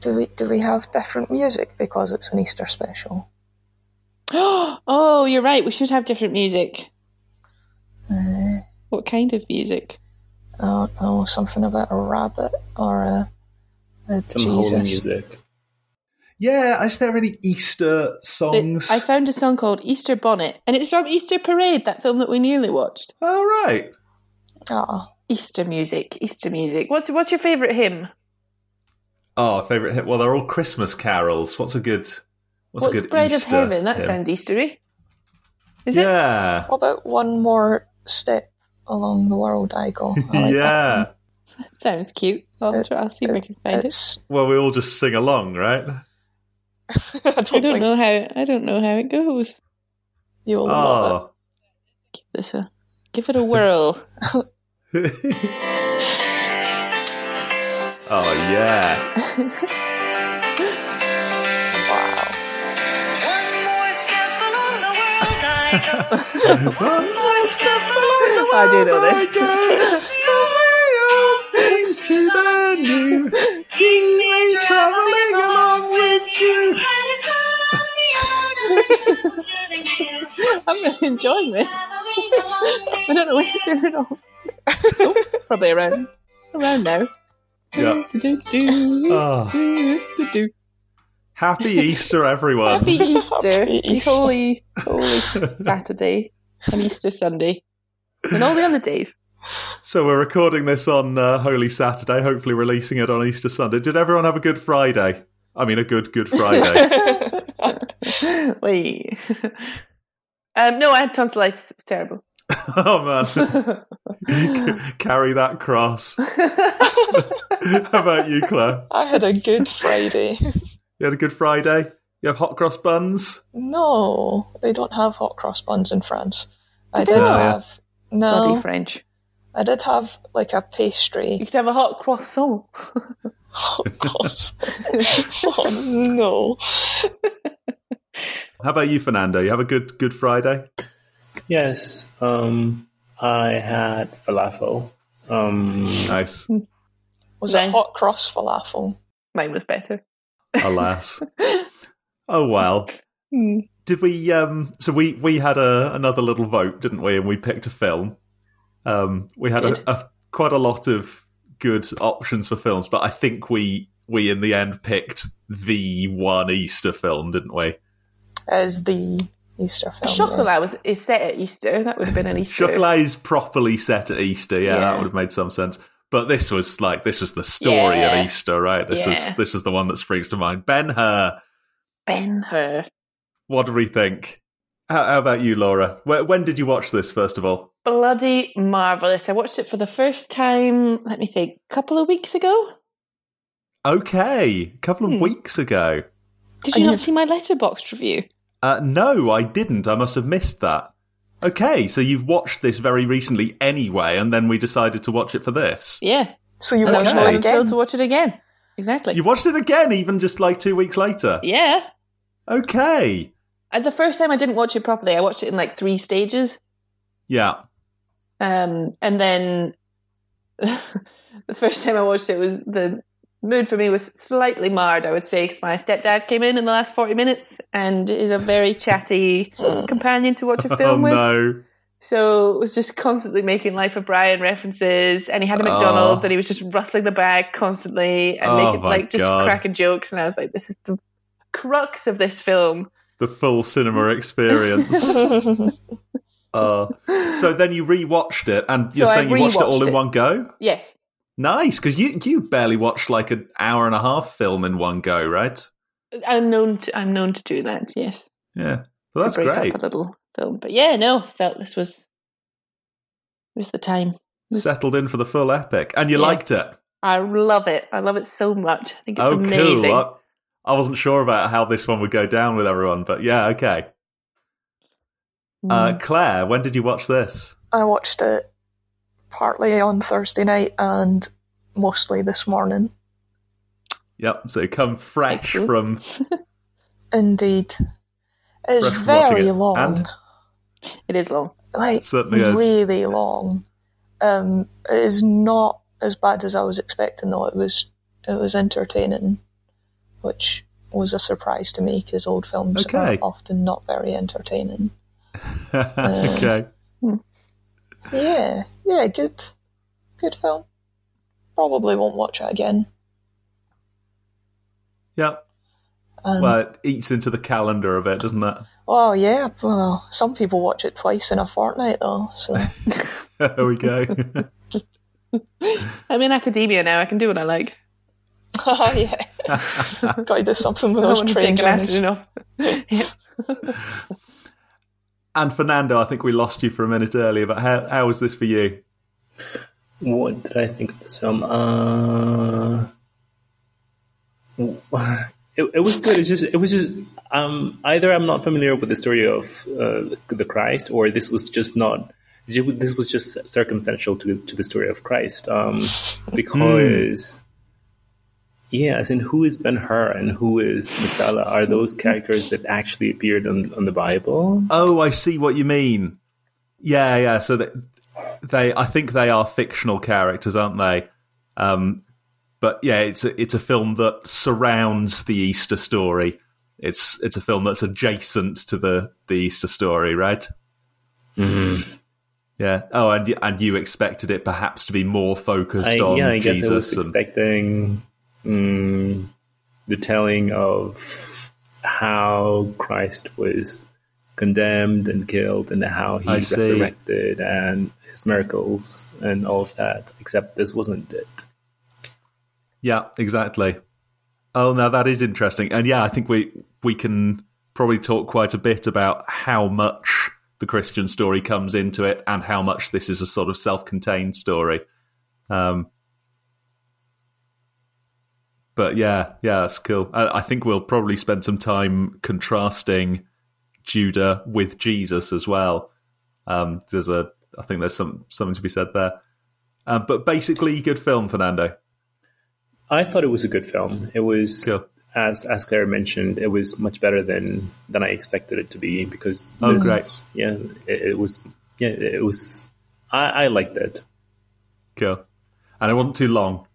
Do we do we have different music because it's an Easter special? oh, you're right. We should have different music. Uh, What kind of music? Oh, don't something about a rabbit or a, a Some holy Jesus. music. Yeah, is there any Easter It- songs? I found a song called Easter Bonnet, and it's from Easter Parade, that film that we nearly watched. All right. Oh. Easter music, Easter music. What's what's your favourite hymn? Oh, favorite hit. Well, they're all Christmas carols. What's a good? What's, What's a good Bread Easter? of Heaven? That hymn? sounds Eastery. Is it? Yeah. what about one more step along the world I go? I like yeah. That sounds cute. I'll, It- try, I'll see if I can find it. Well, we all just sing along, right? I don't, I don't know how I don't know how it goes. you'll love Oh. Give this a give it a whirl. The yeah. I go. One more step along the I do know way this. go. From the old things to the new. Keep me traveling along with you. And it's from the old to the new. I'm really enjoying this. I don't know when to turn it off. Oh, probably around around now. Yeah. Oh, happy Easter, everyone. Happy Easter. Happy Easter. Holy Holy Saturday and Easter Sunday. And all the other days. So we're recording this on uh, Holy Saturday, hopefully releasing it on Easter Sunday. Did everyone have a good Friday? I mean, a good Good Friday. Wait. Um, no, I had tonsillitis. It was terrible. oh man, carry that cross. How about you, Claire? I had a good Friday. You had a good Friday. You have hot cross buns. No, they don't have hot cross buns in France. I did not? have Bloody no. French. I did have like a pastry. You could have a hot croissant. Hot cross. oh no! How about you, Fernando? You have a good Good Friday. Yes. Um, I had falafel. Um, Nice. Was Nice. it hot cross falafel? Mine was better. Alas. Oh well. Hmm. Did we? Um, so we we had a another little vote, didn't we? And we picked a film. Um, we had a, a quite a lot of good options for films, but I think we we in the end picked the one Easter film, didn't we? As the Easter film. yeah. Was is set at Easter. That would have been an Easter. Chocolat is properly set at Easter. Yeah, Yeah. that would have made some sense. But this was like this was the story Yeah. of Easter, right? This was Yeah. this is the one that springs to mind. Ben Hur. Ben Hur. What do we think? How, how about you, Laura? Wh- when did you watch this? First of all, Bloody marvelous! I watched it for the first time. Let me think. A couple of weeks ago. okay, a couple of Hmm. weeks ago. Did And you not you've- see my Letterboxd review? Uh, no, I didn't. I must have missed that. Okay, so you've watched this very recently anyway, and then we decided to watch it for this. Yeah, So you and watched Okay. it totally thrilled again? to watch it again. Exactly. You watched it again, even just like two weeks later. yeah. Okay. Uh, The first time I didn't watch it properly. I watched it in like three stages. Yeah. Um, and then the first time I watched it was the mood for me was slightly marred, I would say, because my stepdad came in in the last 40 minutes and is a very chatty companion to watch a Oh film with. no. So it was just constantly making Life of Brian references, and he had a McDonald's, Oh. and he was just rustling the bag constantly and Oh making like just God. cracking jokes. And I was like, this is the crux of this film. The full cinema experience. uh, so then you rewatched it, and you're So saying you watched it all rewatched in it. one go. Yes, Nice, because you you barely watched like an hour and a half film in one go, right? I'm known to I'm known to do that. Yes. Yeah, well, that's break great. up a little film. But yeah, no, felt this was was the time. Settled in for the full epic, and you Yeah. liked it. I love it. I love it so much. I think it's oh, amazing. cool! I, I wasn't sure about how this one would go down with everyone, but yeah, okay. Uh, Mm. Claire, when did you watch this? I watched it partly on Thursday night and mostly this morning. Yep, so come fresh from Indeed. It's Fresh from watching very it. long. And? It is long. Like, Certainly is. really long. Um, it is not as bad as I was expecting, though. It was, it was entertaining. which was a surprise to me because old films Okay. are often not very entertaining. okay. Yeah, yeah, good, good film. Probably won't watch it again. Yeah. And Well, it eats into the calendar a bit, doesn't it? oh yeah, well, some people watch it twice in a fortnight though. So there we go. I'm in academia now. I can do what I like. oh yeah, got to do something with I those want to train take an journeys. afternoon off. And Fernando, I think we lost you for a minute earlier, but how, how was this for you? What did I think of this film? Uh, it, it was good. It's just it was just um, either I'm not familiar with the story of uh, the Christ, or this was just not. This was just circumstantial to to the story of Christ, um, because yeah, as in who is Ben Hur and who is Messala? are those characters that actually appeared on on the Bible. Oh, I see what you mean. Yeah, yeah. So that they, I think they are fictional characters, aren't they? Um, but yeah, it's a, it's a film that surrounds the Easter story. It's it's a film that's adjacent to the the Easter story, right? Mm-hmm. Yeah. Oh, and and you expected it perhaps to be more focused I, on yeah, I guess I was Jesus and expecting mm, the telling of how Christ was condemned and killed, and how he I see. resurrected, and his miracles, and all of that. Except this wasn't it. Yeah, exactly. Oh, now that is interesting, and yeah, I think we we can probably talk quite a bit about how much the Christian story comes into it, and how much this is a sort of self-contained story. Um, but yeah, yeah, that's cool. I, I think we'll probably spend some time contrasting Judah with Jesus as well. Um, there's a, I think there's some something to be said there. Um, but basically, good film, Fernando. I thought it was a good film. It was, Cool. as as Claire mentioned, it was much better than than I expected it to be because Oh, this- great. Yeah, it, it was. Yeah, it was. I, I liked it. Cool. And it wasn't too long.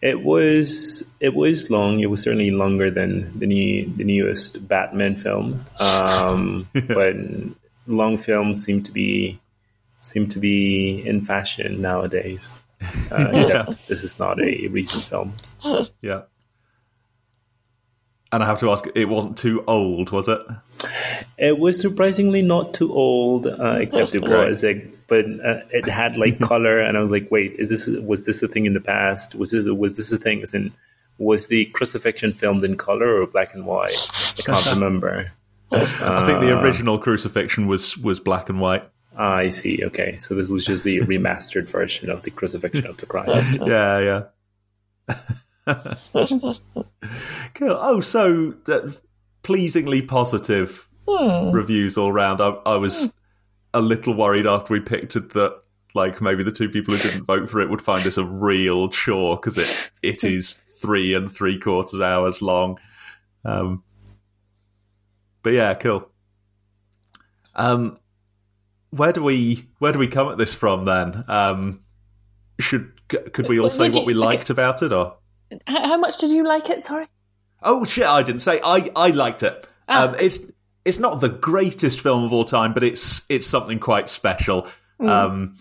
It was it was long. It was certainly longer than the new the newest Batman film. Um, but long films seem to be seem to be in fashion nowadays. Uh, except this is not a recent film. Yeah. And I have to ask, it wasn't too old, was it? It was surprisingly not too old, uh, except it was like, but uh, it had like color, and I was like, wait, is this was this a thing in the past? Was it was this a thing? As in, was the crucifixion filmed in color or black and white? I can't remember. I think the Uh. original crucifixion was was black and white. I see. Okay, so this was just the remastered version of the crucifixion of the Christ. Yeah, yeah. Cool. Oh, so uh, pleasingly positive reviews all round. I, I was a little worried after we picked it that like maybe the two people who didn't vote for it would find this a real chore because it it is three and three quarters hours long. Um, but yeah, cool. Um, where do we where do we come at this from then? Um, should could we all say what we liked about it, or How, how much did you like it? Sorry. oh shit, I didn't say I I liked it. Ah. Um, it's it's not the greatest film of all time, but it's it's something quite special. Um,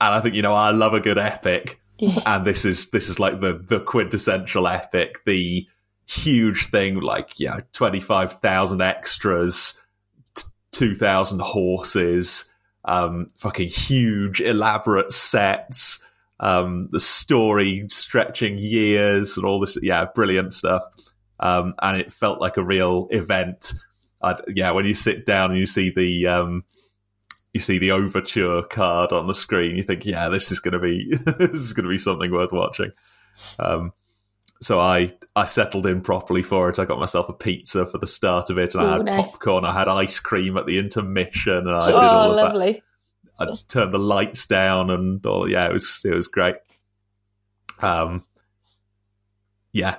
and I think you know I love a good epic, and this is this is like the the quintessential epic, the huge thing, like you know twenty five thousand extras, t- two thousand horses, um, fucking huge elaborate sets, um, the story stretching years and all this, yeah, brilliant stuff. Um, and it felt like a real event. I'd, yeah, when you sit down and you see the um, you see the overture card on the screen, you think, yeah, this is going to be this is going to be something worth watching. Um, so I I settled in properly for it. I got myself a pizza for the start of it, and I had nice. popcorn. I had ice cream at the intermission, and I did all oh, of that. Lovely. I turned the lights down and all. Yeah, it was it was great. Um, yeah,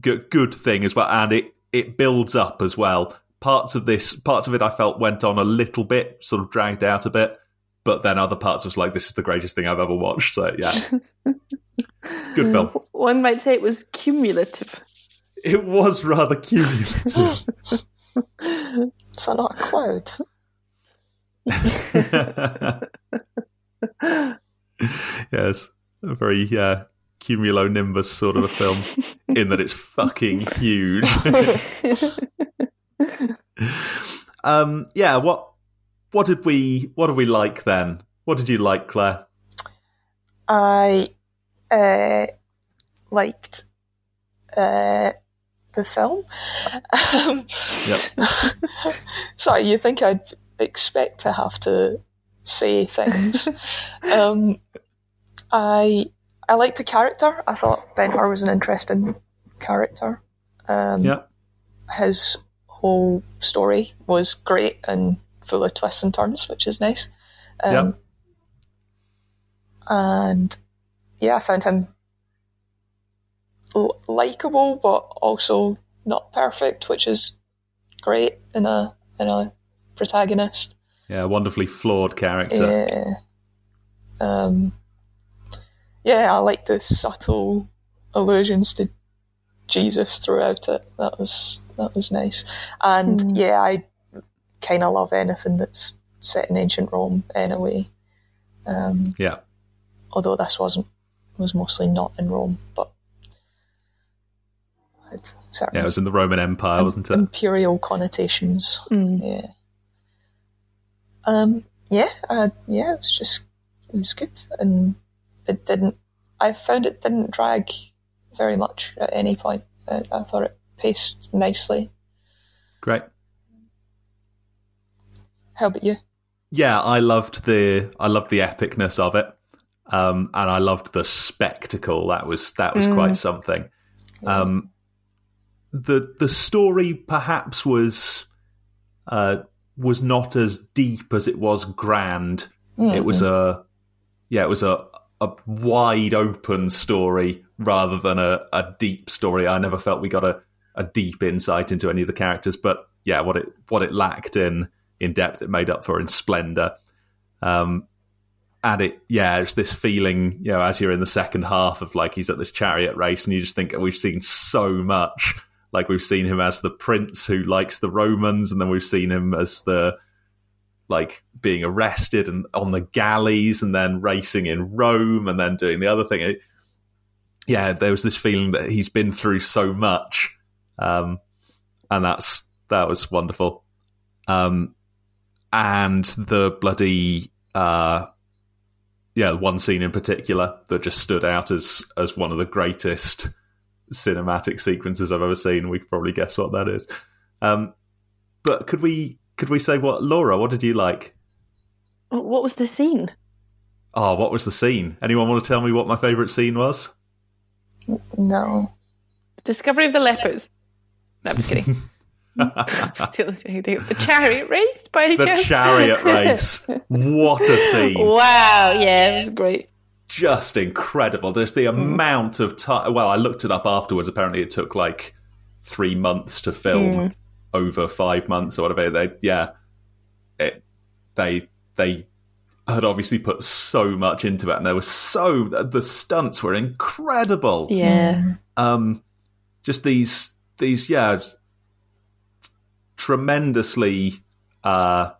good good thing as well, and it it builds up as well. Parts of this, parts of it, I felt went on a little bit, sort of dragged out a bit, but then other parts was like, this is the greatest thing I've ever watched. So yeah, good film. One might say it was cumulative. It was rather cumulative. Is that not a cloud? yes, a very uh, cumulonimbus sort of a film, in that it's fucking huge. um, yeah. What what did we what did we like then? What did you like, Claire? I uh, liked uh, the film. Um, Yep. sorry, you think I'd expect to have to say things? um, I I liked the character. I thought Ben Hur was an interesting character. Um, Yeah. His whole story was great and full of twists and turns, which is nice. Um, Yep. And yeah, I found him l- likable, but also not perfect, which is great in a in a protagonist. Yeah, wonderfully flawed character. Yeah. Um, yeah, I like the subtle allusions to Jesus throughout it. That was that was nice. And yeah, I kind of love anything that's set in ancient Rome anyway. Um, Yeah. although this wasn't was mostly not in Rome, but had certain Yeah, it was in the Roman Empire, wasn't it? imperial connotations. Yeah. Um. Yeah. Uh, yeah. It was just it was good, and it didn't. I found it didn't drag very much at any point. I, I thought it paced nicely. Great. How about you? yeah, I loved the I loved the epicness of it, um, and I loved the spectacle. That was that was quite something. Um, the the story perhaps was uh, was not as deep as it was grand. It was a yeah, it was a a wide open story rather than a, a deep story. I never felt we got a, a deep insight into any of the characters, but yeah, what it what it lacked in in depth, it made up for in splendor. Um, and it yeah, it's this feeling, you know, as you're in the second half of like he's at this chariot race, and you just think we've seen so much. Like we've seen him as the prince who likes the Romans, and then we've seen him as the like being arrested and on the galleys and then racing in Rome and then doing the other thing. It, yeah, there was this feeling that he's been through so much. Um, and that's that was wonderful. Um, and the bloody uh, yeah, one scene in particular that just stood out as as one of the greatest cinematic sequences I've ever seen. We could probably guess what that is. Um, but could we could we say what Laura? What did you like? What was the scene? Oh, what was the scene? Anyone want to tell me what my favourite scene was? No. Discovery of the lepers. No, I'm just kidding. the chariot race, by any The chance? chariot race. What a scene! Wow, yeah, it was great. Just incredible. There's the amount of time. Well, I looked it up afterwards. Apparently, it took like three months to film over five months or whatever. They, yeah, it, they they had obviously put so much into it, and there was so the stunts were incredible. Yeah. um, just these these yeah tremendously uh,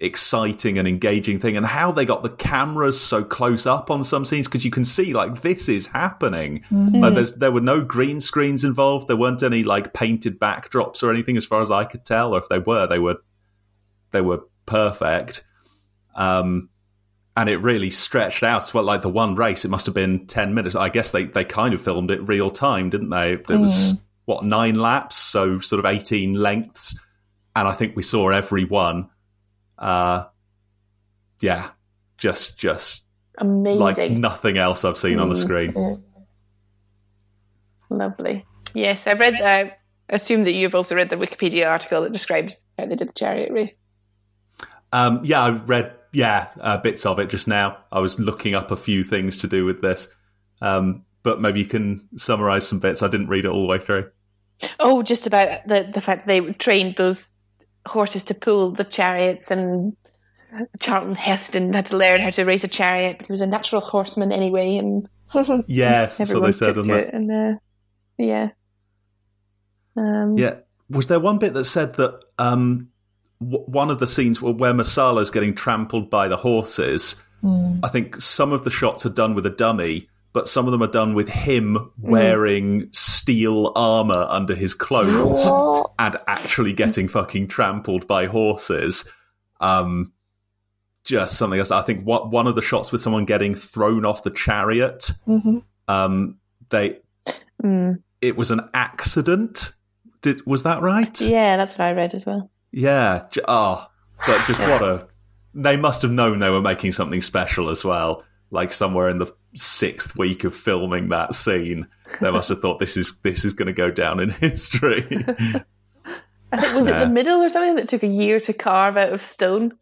exciting and engaging thing, and how they got the cameras so close up on some scenes because you can see like this is happening. Like there's, there were no green screens involved. There weren't any like painted backdrops or anything, as far as I could tell. Or if they were, they were they were perfect. Um, and it really stretched out. Well, like the one race, it must have been ten minutes. I guess they they kind of filmed it real time, didn't they? It was what nine laps, so sort of eighteen lengths, and I think we saw every one. Uh, yeah, just just Amazing. like nothing else I've seen on the screen. Lovely. Yes, I read. I assume that you've also read the Wikipedia article that describes how they did the chariot race. Um, yeah, I read yeah uh, bits of it just now. I was looking up a few things to do with this, um, but maybe you can summarize some bits. I didn't read it all the way through. Oh, just about the the fact they trained those horses to pull the chariots, and Charlton Heston had to learn how to race a chariot. But he was a natural horseman anyway, and Yes, that's what everyone they said, took wasn't to it? it. And uh, yeah, Um, Yeah. Was there one bit that said that um, w- one of the scenes where, where Messala's getting trampled by the horses? I think some of the shots are done with a dummy, but some of them are done with him wearing steel armor under his clothes What? and actually getting fucking trampled by horses. Um, just something else. I think what, one of the shots with someone getting thrown off the chariot. Mhm. Um, they mm, it was an accident. Did was that right? yeah, that's what I read as well. Yeah. j- Oh, but just what a. They must have known they were making something special as well. Like somewhere in the sixth week of filming that scene, they must have thought this is this is going to go down in history. I think was it the middle or something that took a year to carve out of stone,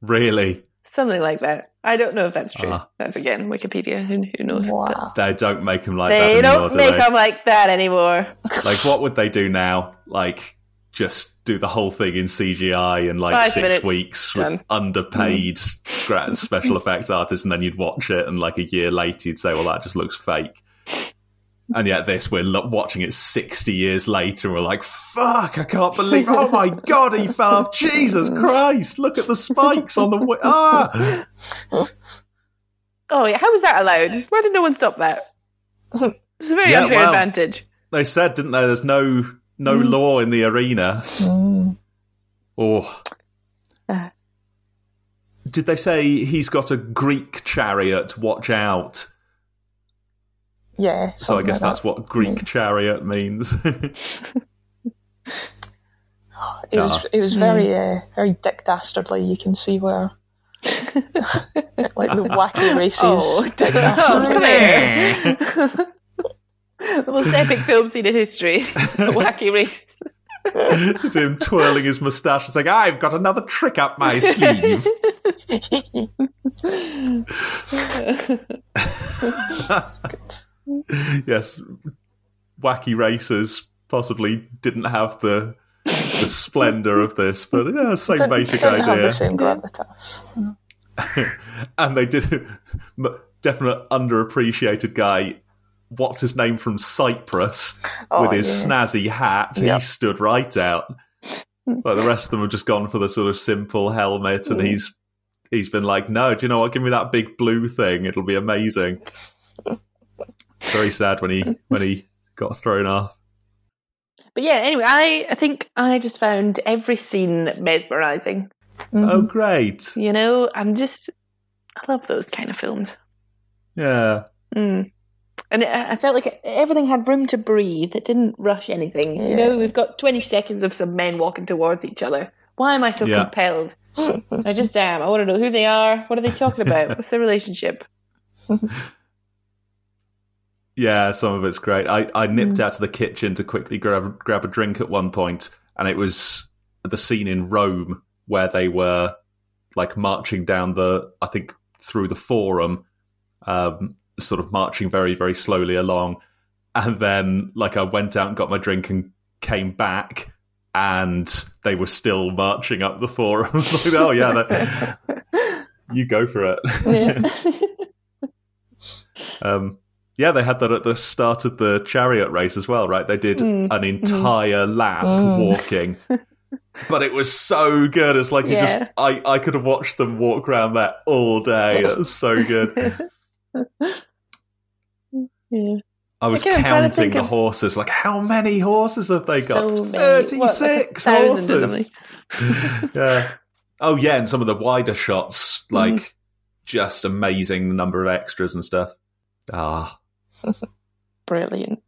really, something like that. I don't know if that's true. Ah. That's again Wikipedia. Who, who knows? Wow. they don't make them like They that anymore, don't do make they? them like that anymore. Like, what would they do now? Like, just do the whole thing in CGI in like Five six minutes. weeks with underpaid gra- special effects artists, and then you'd watch it, and like a year later, you'd say, "Well, that just looks fake." And yet, this we're lo- watching it sixty years later, and we're like, "Fuck! I can't believe! Oh my god, he fell off! Jesus Christ! Look at the spikes on the wi- ah!" Oh, yeah. How was that allowed? Why did no one stop that? It's a very Yeah, unfair well- advantage. They said, didn't they? There's no no law in the arena. Mm. Oh. Uh. Did they say he's got a Greek chariot? Watch out. Yeah. So I guess like that's what Greek chariot means. it was. Ah. It was very, uh, very Dick Dastardly. You can see where, like the wacky races. Oh, Dick Dastardly. Come here. the most epic film scene in history. The wacky race. Just him twirling his moustache and saying, I've got another trick up my sleeve. yes, wacky racers possibly didn't have the the splendor of this, but yeah, same Didn't- basic didn't have idea. the same gravitas. and they did m- definite underappreciated guy. What's his name from Cyprus Oh, with his yeah. snazzy hat? Yep. He stood right out. But the rest of them have just gone for the sort of simple helmet, and he's he's been like, "No, do you know what? Give me that big blue thing. It'll be amazing." Very sad when he when he got thrown off. But yeah, anyway, I, I think I just found every scene mesmerizing. Oh, great! You know, I'm just, I love those kind of films. Yeah, Mm. And it, I felt like everything had room to breathe. It didn't rush anything. You know, we've got 20 seconds of some men walking towards each other. Why am I so Yeah. compelled? I just am. I want to know who they are. What are they talking about? What's their relationship? yeah. Some of it's great. I I nipped out to the kitchen to quickly grab grab a drink at one point, and it was the scene in Rome where they were like marching down the I think through the forum, um, sort of marching very very slowly along, and then like I went out and got my drink and came back. And they were still marching up the forum. Like, oh yeah, that, you go for it. Yeah. Um, yeah, they had that at the start of the chariot race as well, right? They did Mm, an entire lap Mm. walking, but it was so good. It's like you Yeah. just I I could have watched them walk around there all day. It was so good. Yeah. I was Again, I'm trying to counting the of- horses. Like, how many horses have they got? So many. What, like a Thirty-six thousand or horses. yeah. Oh yeah, and some of the wider shots, like Mm. just amazing the number of extras and stuff. Ah. Brilliant.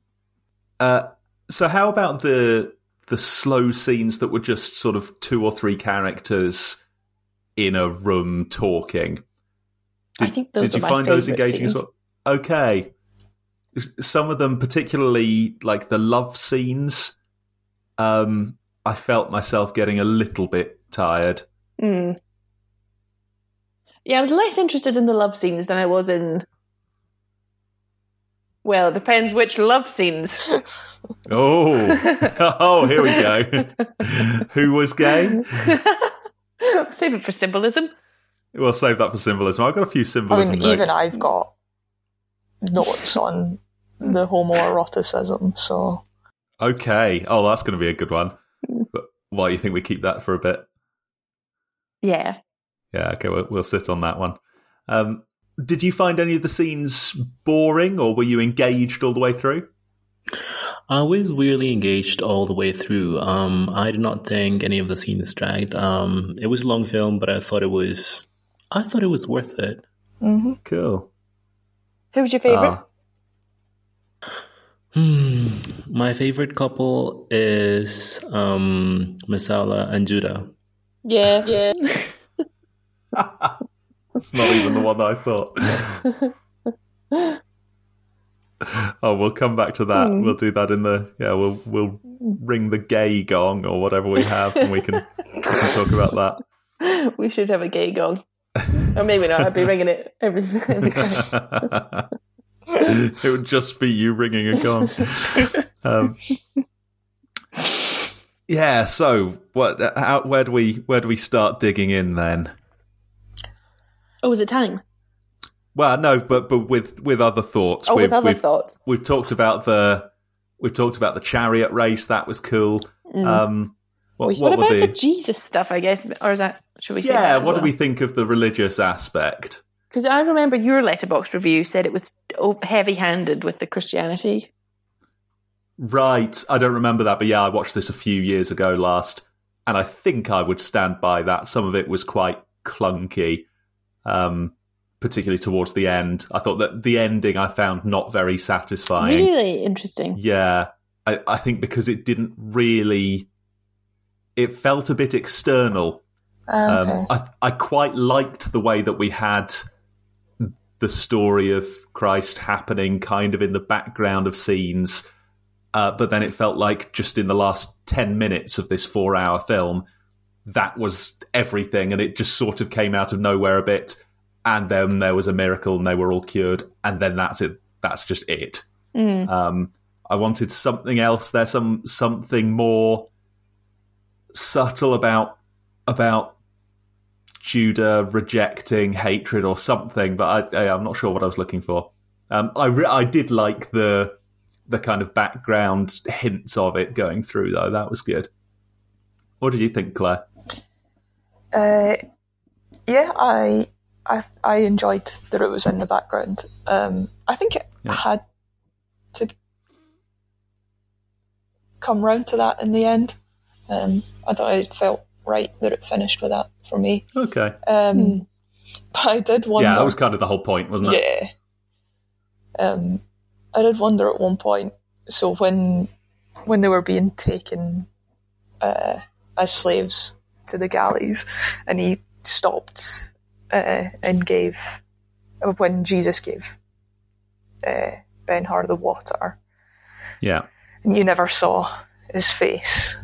Uh, so how about the the slow scenes that were just sort of two or three characters in a room talking? I Did, think those did you find those engaging as scenes. well? Okay. Some of them, particularly like the love scenes, um, I felt myself getting a little bit tired. Mm. Yeah, I was less interested in the love scenes than I was in. Well, it depends which love scenes. Oh, oh, here we go. Who was gay? Save it for symbolism. We'll save that for symbolism. I've got a few I mean, notes. even I've got notes on the homoeroticism, so Okay. Oh, that's going to be a good one. But why do you think we keep that for a bit? Yeah. Yeah. Okay. We'll, we'll sit on that one. Um, did you find any of the scenes boring, or were you engaged all the way through? I was really engaged all the way through. Um, I did not think any of the scenes dragged. Um, it was a long film, but I thought it was, I thought it was worth it. Cool. Who was your favourite? Ah. Hmm. My favorite couple is um, Messala and Judah. yeah, yeah. It's not even the one that I thought. oh, we'll come back to that. We'll do that in the yeah. We'll we'll ring the gay gong or whatever we have, and we can, we can talk about that. we should have a gay gong. Or maybe not. I'd be ringing it every, every time. it would just be you ringing a gong. Um, yeah. So, what? How, where do we where do we start digging in then? Oh, was it time? Well, no, but but with with other thoughts. Oh, with We've- other we've- thoughts. we've talked about the we've talked about the chariot race. That was cool. Um, what, What, what, about the the? Jesus stuff? I guess, or is that should we? yeah, what do we think of the religious aspect? Because I remember your Letterboxd review said it was oh, heavy-handed with the Christianity. Right, I don't remember that, but yeah, I watched this a few years ago last, and I think I would stand by that. Some of it was quite clunky, um, particularly towards the end. I thought that the ending I found not very satisfying. Really interesting. Yeah, I, I think because it didn't really, it felt a bit external. Ah, okay. Um, I, I quite liked the way that we had the story of Christ happening kind of in the background of scenes, uh, but then it felt like just in the last 10 minutes of this four hour film, that was everything, and it just sort of came out of nowhere a bit. And then there was a miracle, and they were all cured, and then that's it. That's just it. Mm. Um, I wanted something else there, some something more subtle about about Judah rejecting hatred or something, but I, I'm not sure what I was looking for. Um, I re- I did like the the kind of background hints of it going through though. That was good. What did you think, Claire? Uh, yeah, I, I I enjoyed that it was in the background. Um, I think it Yeah. had to come round to that in the end. Um, I thought it felt right that it finished with that for me. Okay, Um, But I did wonder. yeah, that was kind of the whole point, wasn't it? Yeah. Um, I did wonder at one point. So when when they were being taken uh, as slaves to the galleys, and he stopped uh, and gave when Jesus gave uh, Ben Hur the water, Yeah, and you never saw his face.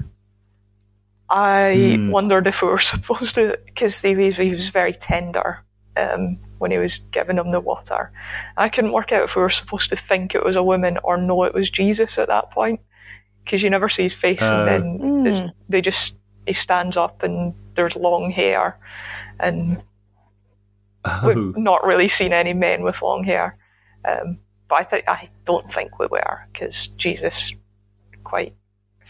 I Hmm. wondered if we were supposed to, because he was, he was very tender um, when he was giving him the water. I couldn't work out if we were supposed to think it was a woman or know it was Jesus at that point, because you never see his face, Oh. and then it's, they just he stands up and there's long hair, and Oh, we've not really seen any men with long hair. Um, but I think I don't think we were because Jesus quite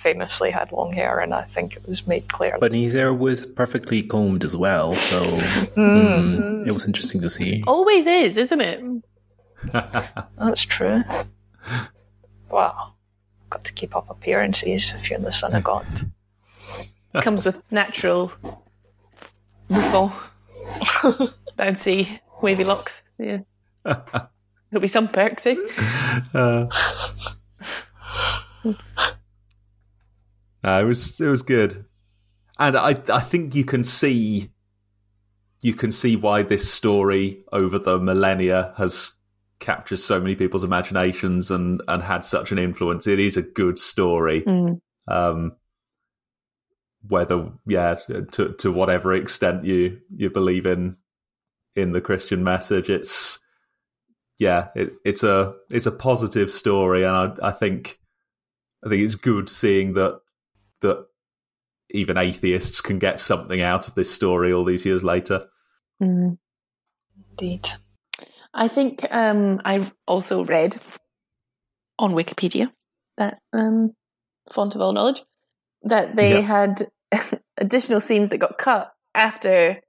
famously had long hair, and I think it was made clear. But his hair was perfectly combed as well, so mm, it was interesting to see. Always is, isn't it? That's true. Well, got to keep up appearances if you're in the son of God. Comes with natural, bouffant, bouncy, wavy locks. Yeah. There'll be some perks, eh? Uh, no, it was it was good, and I I think you can see you can see why this story over the millennia has captured so many people's imaginations and and had such an influence. It is a good story. Mm. Um, whether yeah, to to whatever extent you you believe in in the Christian message, it's yeah, it, it's a it's a positive story, and I, I think I think it's good seeing that that even atheists can get something out of this story all these years later. Mm. Indeed. I think um, I also read on Wikipedia that um, font of all knowledge, that they Yeah. had additional scenes that got cut after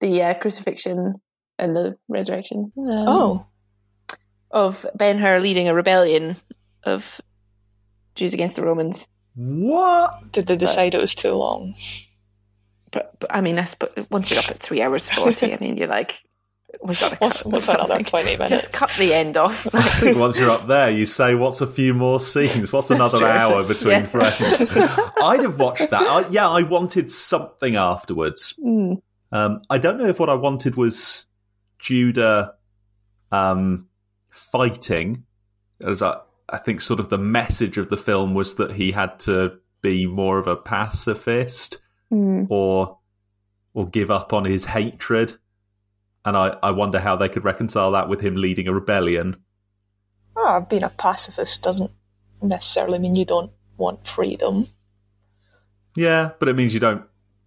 the uh, crucifixion and the resurrection. um, Oh, of Ben Hur leading a rebellion of Jews against the Romans. What? did they decide it was too long? But, but I mean, I suppose once you're up at three hours forty, I mean, you're like, we've got to What's, cut what's another something. 20 Just minutes? cut the end off. I think once you're up there, you say, "What's a few more scenes? What's another true. hour between Yeah. friends?" I'd have watched that. I, yeah, I wanted something afterwards. Mm. Um, I don't know if what I wanted was Judah um, fighting. As I, I think, sort of the message of the film was that he had to be more of a pacifist Mm. or or give up on his hatred. And I, I wonder how they could reconcile that with him leading a rebellion. Ah, being a pacifist doesn't necessarily mean you don't want freedom. Yeah, but it means you don't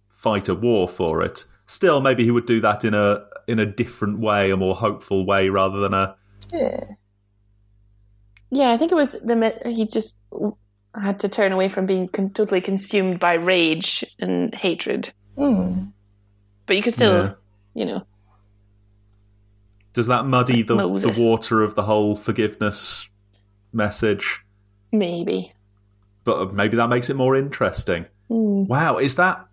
fight a war for it. Still, maybe he would do that in a in a different way, a more hopeful way, rather than a Yeah. Yeah, I think it was the he just had to turn away from being con- totally consumed by rage and hatred. Hmm. But you could still, Yeah. you know, Does that muddy the, the water of the whole forgiveness message? maybe. But maybe that makes it more interesting. Mm. Wow, is that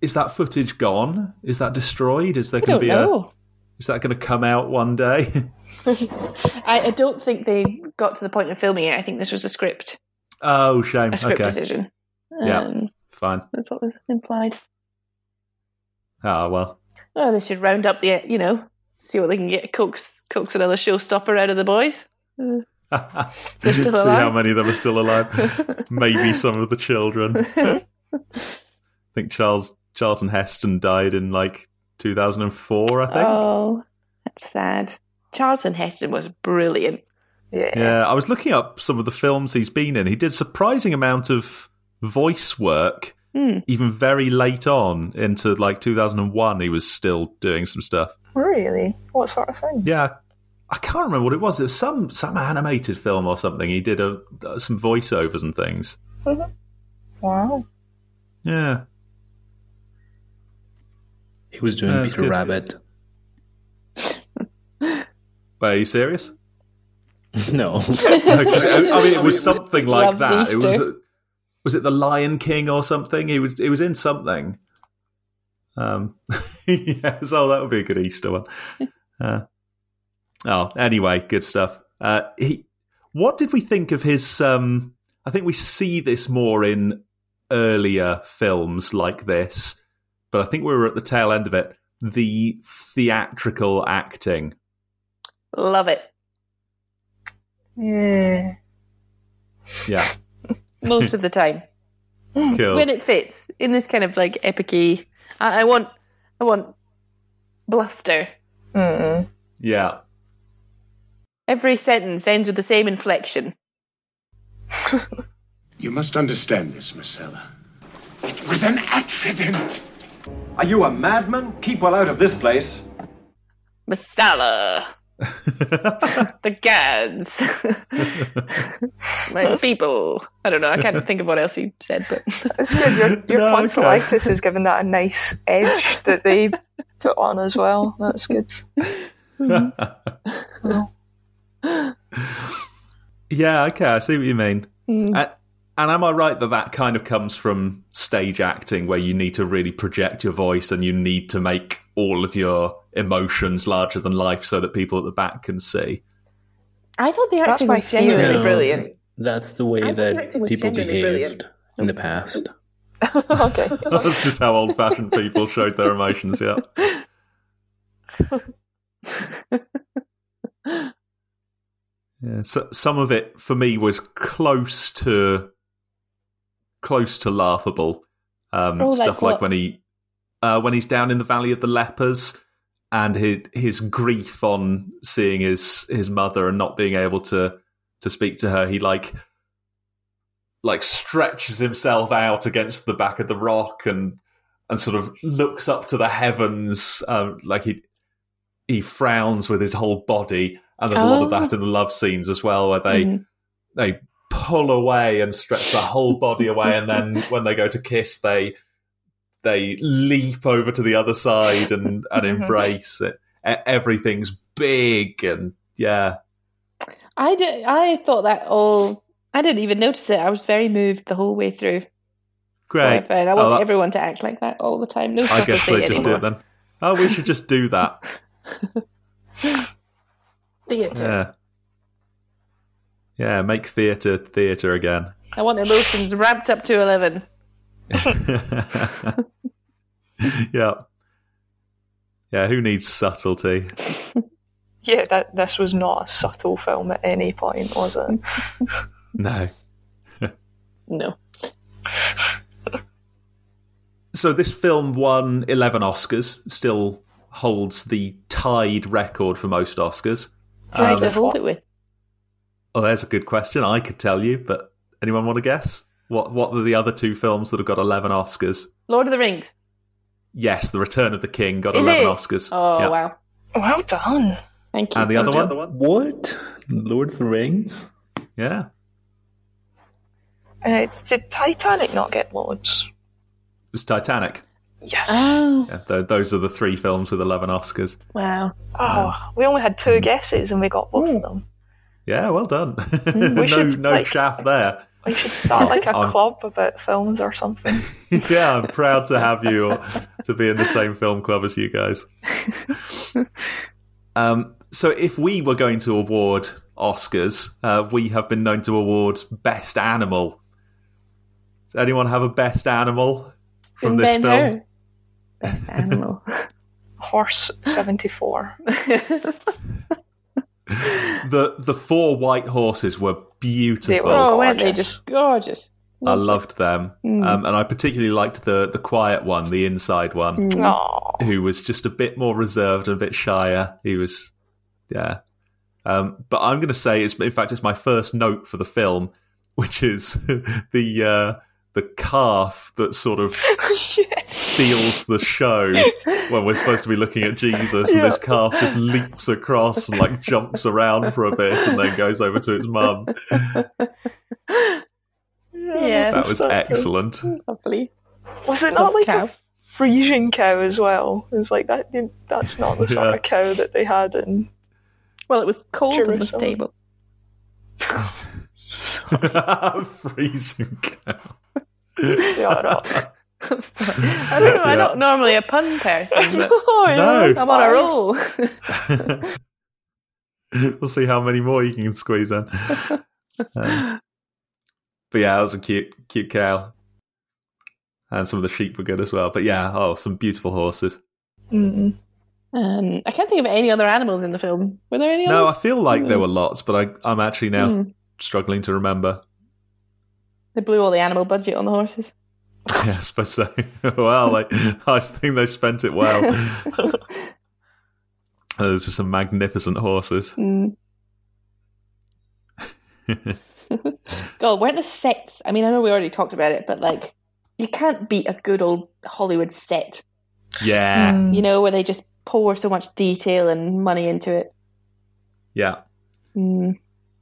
is that footage gone? Is that destroyed? Is there going to don't be a know. Is that going to come out one day? I, I don't think they got to the point of filming it. I think this was a script, oh, shame. a script Okay, decision. Yeah. Um, fine. that's what was implied. Ah, well. Oh, they should round up the, you know, see what they can get. Coax, coax another showstopper out of the boys. Uh, See how many of them are still alive. Maybe some of the children. I think Charles Charles and Heston died in like 2004, I think. oh, that's sad. Charlton Heston was brilliant. Yeah. Yeah, I was looking up some of the films he's been in. He did surprising amount of voice work, Hmm. even very late on into like 2001. He was still doing some stuff. Really? What sort of thing? Yeah, I can't remember what it was. It was some some animated film or something. He did a, some voiceovers and things. Wow. Yeah, He was doing Uh, that's Peter good. Rabbit. Wait, are you serious? No. No, 'cause, I I mean, it was something like Loves that. It was. Easter. Was it the Lion King or something? He was. It was in something. Um. yes. Oh, that would be a good Easter one. Uh, oh, anyway, good stuff. Uh, he. What did we think of his? Um. I think we see this more in earlier films like this, but I think we were at the tail end of it. The theatrical acting. Love it. Yeah. Yeah. Most of the time. Cool. when it fits in this kind of like epic I, I want I want bluster. Mm. Yeah. Every sentence ends with the same inflection. You must understand this, Marcella. It was an accident. Are you a madman? Keep well out of this place. Messala. the gods. My people. I don't know. I can't think of what else he said, but It's good. Your, your No, tonsillitis has given that a nice edge that they put on as well. That's good. Yeah, okay, I see what you mean. Hmm. And, and am I right that that kind of comes from stage acting, where you need to really project your voice and you need to make all of your emotions larger than life so that people at the back can see? I thought the acting was genuinely theory. No, brilliant. That's the way I thought the that people behaved brilliant. in the past. okay. That's just how old fashioned people showed their emotions, yeah. Yeah, so some of it for me was close to close to laughable. Um, Oh, stuff like what? when he uh, when he's down in the Valley of the Lepers and his his grief on seeing his his mother and not being able to to speak to her. He like like stretches himself out against the back of the rock and and sort of looks up to the heavens, um, like he he frowns with his whole body. And there's a lot of Oh. that in the love scenes as well, where they Mhm. they pull away and stretch their whole body away, and then when they go to kiss, they they leap over to the other side and and mm-hmm. embrace it. Everything's big and yeah, I did. I thought that all. I didn't even notice it. I was very moved the whole way through. great. I want Oh, that- everyone to act like that all the time. No I guess they just do it then. Oh, we should just do that. Theatre. Yeah. Yeah, make theatre theatre again. I want emotions ramped up to eleven. yeah. Yeah, who needs subtlety? Yeah, that this was not a subtle film at any point, was it? No. No. So this film won 11 Oscars, still holds the tied record for most Oscars. Who does Um, it hold it with? Oh, there's a good question. I could tell you, but anyone want to guess? What what are the other two films that have got 11 Oscars? Lord of the Rings. Yes, The Return of the King got Is 11 it? Oscars. Oh Yeah. wow! Well done. Thank you. And the other one? What? Lord of the Rings? Yeah. Uh, did Titanic not get loads? It was Titanic. Yes. Oh Yeah, th- those are the three films with 11 Oscars. wow! oh, we only had two hmm. guesses and we got both of hmm. them. Yeah, well done. We no should, no like- chaff there. We should start like a I'm- club about films or something. yeah, I'm proud to have you to be in the same film club as you guys. Um, so, if we were going to award Oscars, uh, we have been known to award Best Animal. Does anyone have a Best Animal from this Ben film? Hur. Best animal. Horse 74. The the four white horses were beautiful. They were. oh, weren't they just gorgeous? I loved them, Mm. um, and I particularly liked the the quiet one, the inside one. Mm. Aww. who was just a bit more reserved and a bit shyer. He was, yeah. Um, but I'm going to say it's in fact it's my first note for the film, which is the uh, the calf that sort of steals the show when we're supposed to be looking at Jesus, and this calf just leaps across and like jumps around for a bit and then goes over to its mum. Yeah, That was excellent. lovely. Was it not like cow. a Frisian cow as well? It's like that. That's not the sort Yeah. of cow that they had in. Well, it was cold in the stable. Freezing cow. Yeah, no. I don't know. I'm not normally a pun person, but No. I'm on a roll. we'll see how many more you can squeeze in. Um, but yeah, that was a cute, cute cow, and some of the sheep were good as well. But yeah, oh, some beautiful horses. Mm. um, I can't think of any other animals in the film. Were there any? No, I others? feel like there were lots, but I, I'm actually now Mm. struggling to remember. They blew all the animal budget on the horses. yeah, I suppose so. well, like, I think they spent it well. Those were some magnificent horses. Mm. God, weren't the sets? I mean, I know we already talked about it, but like, you can't beat a good old Hollywood set. Yeah, Mm. You know, where they just pour so much detail and money into it. yeah. Mm.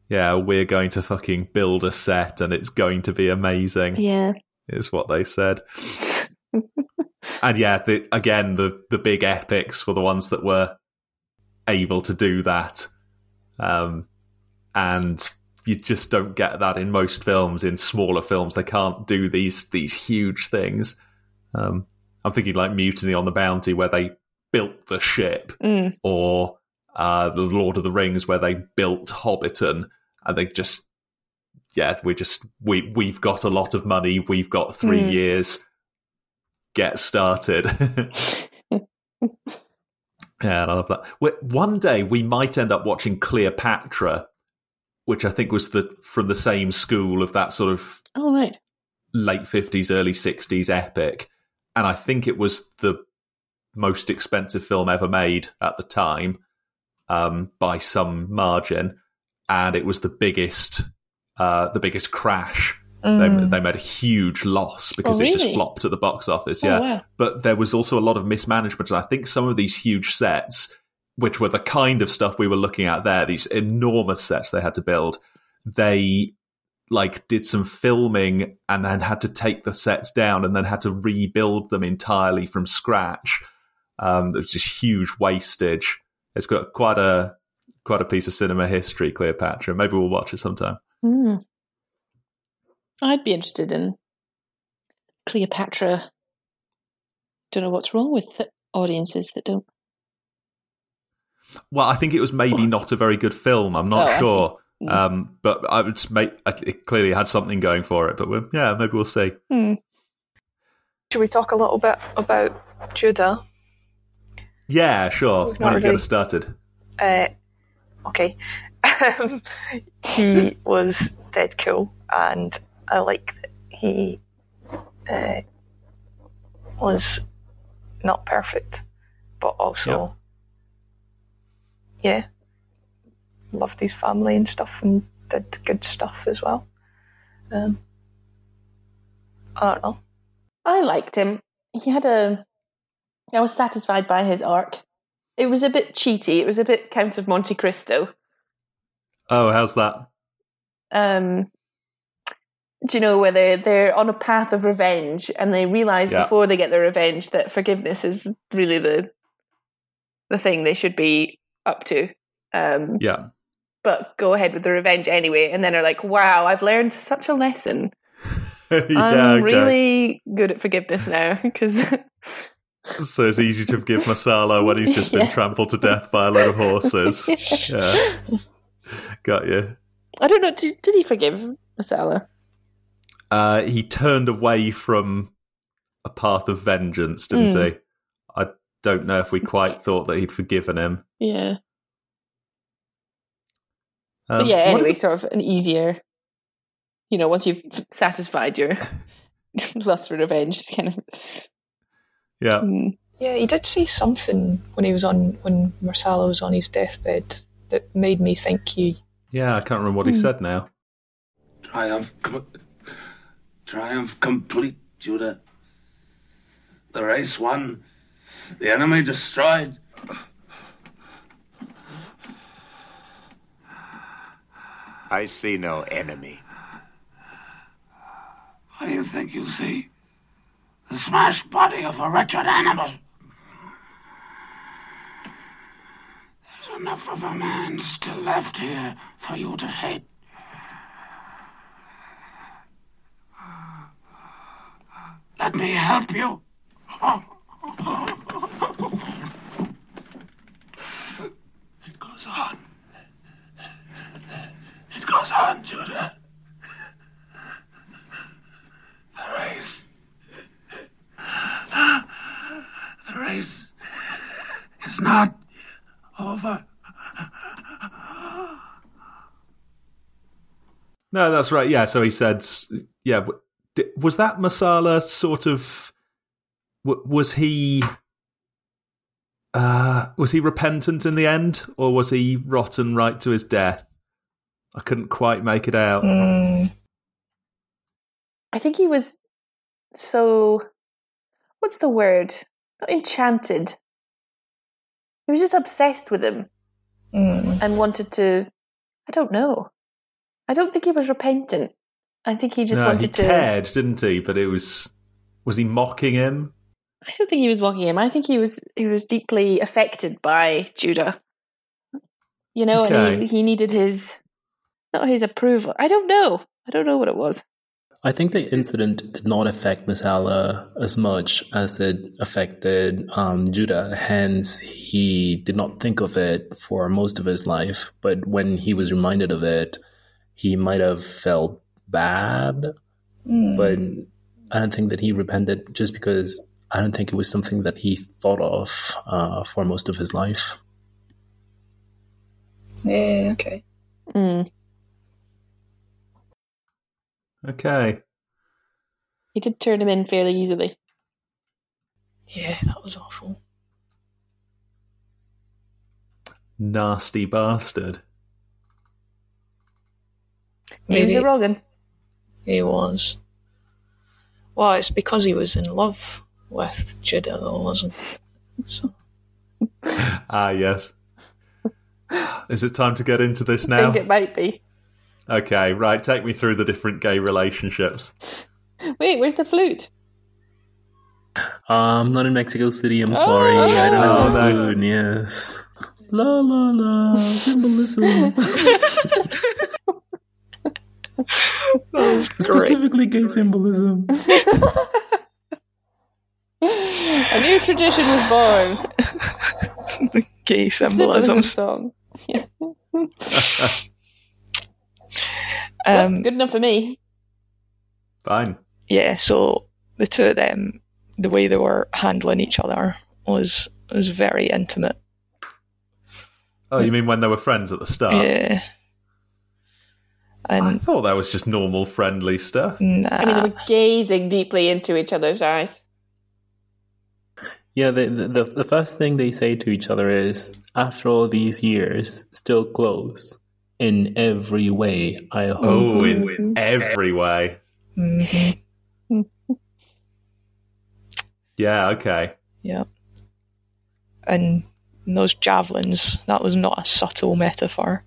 Yeah, we're going to fucking build a set and it's going to be amazing. Yeah. is what they said. and yeah, the, again, the the big epics were the ones that were able to do that, um, and you just don't get that in most films. In smaller films, they can't do these these huge things. Um, I'm thinking like Mutiny on the Bounty, where they built the ship, Mm. or uh, the Lord of the Rings, where they built Hobbiton, and they just yeah, we just we we've got a lot of money. We've got three Mm. years. Get started. yeah, I love that. We- One day we might end up watching Cleopatra, which I think was the from the same school of that sort of Oh, right. late fifties, early sixties epic, and I think it was the most expensive film ever made at the time, um, by some margin, and it was the biggest, uh, the biggest crash. They, Mm. they made a huge loss because Oh, it just flopped at the box office. Oh, Yeah, wow. but there was also a lot of mismanagement, and I think some of these huge sets, which were the kind of stuff we were looking at there, these enormous sets they had to build, they like did some filming and then had to take the sets down and then had to rebuild them entirely from scratch. Um, there was just huge wastage. It's got quite a quite a piece of cinema history, Cleopatra. Maybe we'll watch it sometime. Hmm. I'd be interested in Cleopatra. Don't know what's wrong with the audiences that don't. Well, I think it was maybe not a very good film. I'm not Oh, I sure. Mm. Um, but I would make it clearly had something going for it. But we'll, yeah, maybe we'll see. Hmm. Should we talk a little bit about Judah? Yeah, sure. We've Why don't not you get us started? Uh, okay. Um, he was dead cool, and I like that he uh, was not perfect, but also, yeah, loved his family and stuff, and did good stuff as well. Um, I don't know. I liked him. He had a. I was satisfied by his arc. It was a bit cheaty. It was a bit Count of Monte Cristo. Oh, how's that? Um, do you know where they're, they're on a path of revenge and they realize Yeah. before they get their revenge that forgiveness is really the the thing they should be up to. Um, Yeah. But go ahead with the revenge anyway, and then are like, "Wow, I've learned such a lesson. yeah, I'm okay. really good at forgiveness now." Because So it's easy to forgive Messala when he's just been Yeah. trampled to death by a load of horses. yeah. Got you. I don't know. Did, did he forgive Messala? Uh, he turned away from a path of vengeance, didn't Hmm. he? I don't know if we quite thought that he'd forgiven him. Yeah. Um, but yeah, anyway, sort of an easier. You know, once you've satisfied your lust for revenge, it's kind of. Yeah. Mm. Yeah, he did say something when he was on when Messala was on his deathbed that made me think he Yeah, I can't remember what he Hmm. said now. Triumph, com- triumph complete, Judah. The race won, the enemy destroyed. I see no enemy. What do you think you see? The smashed body of a wretched animal. There's enough of a man still left here for you to hate. Let me help you. It goes on. It goes on, Judah. The race. The race is not over. No, that's right. Yeah, so he said, yeah, was that Messala sort of, was he, uh, was he repentant in the end, or was he rotten right to his death? I couldn't quite make it out. mm, I think he was so. What's the word? Not enchanted. He was just obsessed with him mm, and wanted to. I don't know. I don't think he was repentant. I think he just no, he wanted to. cared, didn't he? But it was, was he mocking him? I don't think he was mocking him. I think he was he was deeply affected by Judah. You know, and he, he needed his not his approval. I don't know. I don't know what it was. I think the incident did not affect Messala as much as it affected um, Judah. Hence, he did not think of it for most of his life. But when he was reminded of it, he might have felt bad. mm. But I don't think that he repented just because I don't think it was something that he thought of uh, for most of his life. yeah, okay. Mm. Okay. He did turn him in fairly easily. Yeah, that was awful. Nasty bastard. He was Maybe a wrong he was. Well, it's because he was in love with Judah, though, wasn't it? So, Ah, yes. Is it time to get into this now? I think it might be. Okay, right. Take me through the different gay relationships. Wait, where's the flute? Um, not in Mexico City. I'm sorry. Oh. I don't know Oh, the no. food. Yes. La la la. Symbolism. Great. Specifically gay symbolism. A new tradition was born. Gay Symbolism symbolisms. song. Um, Good enough for me. Fine. yeah, so the two of them, the way they were handling each other was was very intimate. Oh, you mean when they were friends at the start? Yeah. I thought that was just normal, friendly stuff. nah, I mean, they were gazing deeply into each other's eyes. Yeah, the, the the first thing they say to each other is, "After all these years, still close in every way." I hope. Oh, in every way. mhm, Yeah, okay. yeah. And those javelins, that was not a subtle metaphor.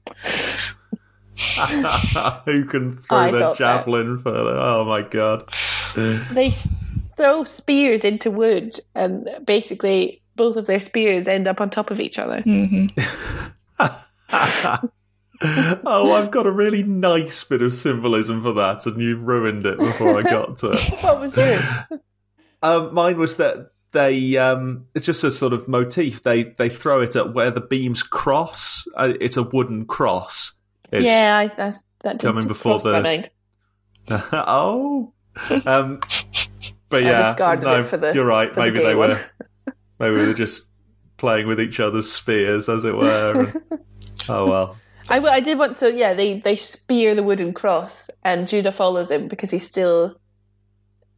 Who can throw I their thought that. javelin further? Oh my god. They throw spears into wood, and basically both of their spears end up on top of each other. hmm oh, I've got a really nice bit of symbolism for that, and you ruined it before I got to it. What was yours? Um, mine was that they um, it's just a sort of motif. They they throw it at where the beams cross. Uh, it's a wooden cross. It's, yeah, I, that's, that did coming before cross the- oh. Um, but yeah, discarded no, it for the- you're right. for the Maybe gay they one. were maybe they were just playing with each other's spears, as it were. and- oh well. I did want so yeah they they spear the wooden cross and Judah follows him because he's still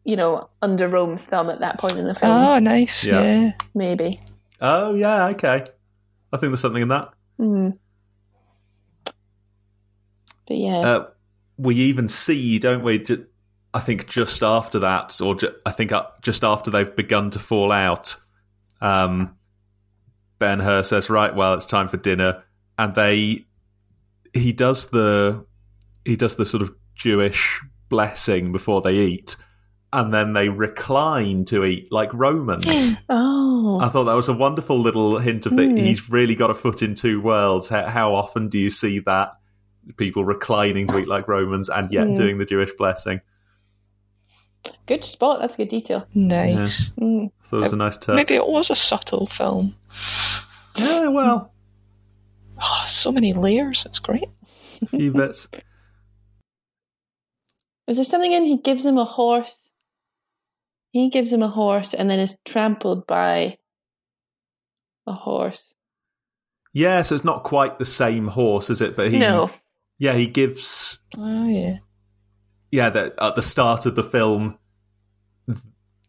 you know under Rome's thumb at that point in the film Oh, nice. Yeah. Yeah. maybe Oh yeah, okay. I think there's something in that. mm. But yeah Uh, we even see, don't we? I think just after that, or ju- I think uh, just after they've begun to fall out, um, Ben Hur says, "Right, well, it's time for dinner," and they he does the he does the sort of Jewish blessing before they eat, and then they recline to eat like Romans. oh I thought that was a wonderful little hint of that Hmm. he's really got a foot in two worlds. How, how often do you see that people reclining to eat like Romans and yet Hmm. doing the Jewish blessing? good spot that's a good detail Nice. mm. I it was a nice touch. Maybe it was a subtle film. Yeah, well, Oh, so many layers. It's great. a few bits. is there something in he gives him a horse he gives him a horse and then is trampled by a horse Yeah, so it's not quite the same horse, is it? But he, no yeah, he gives. Oh, yeah. Yeah, that at the start of the film,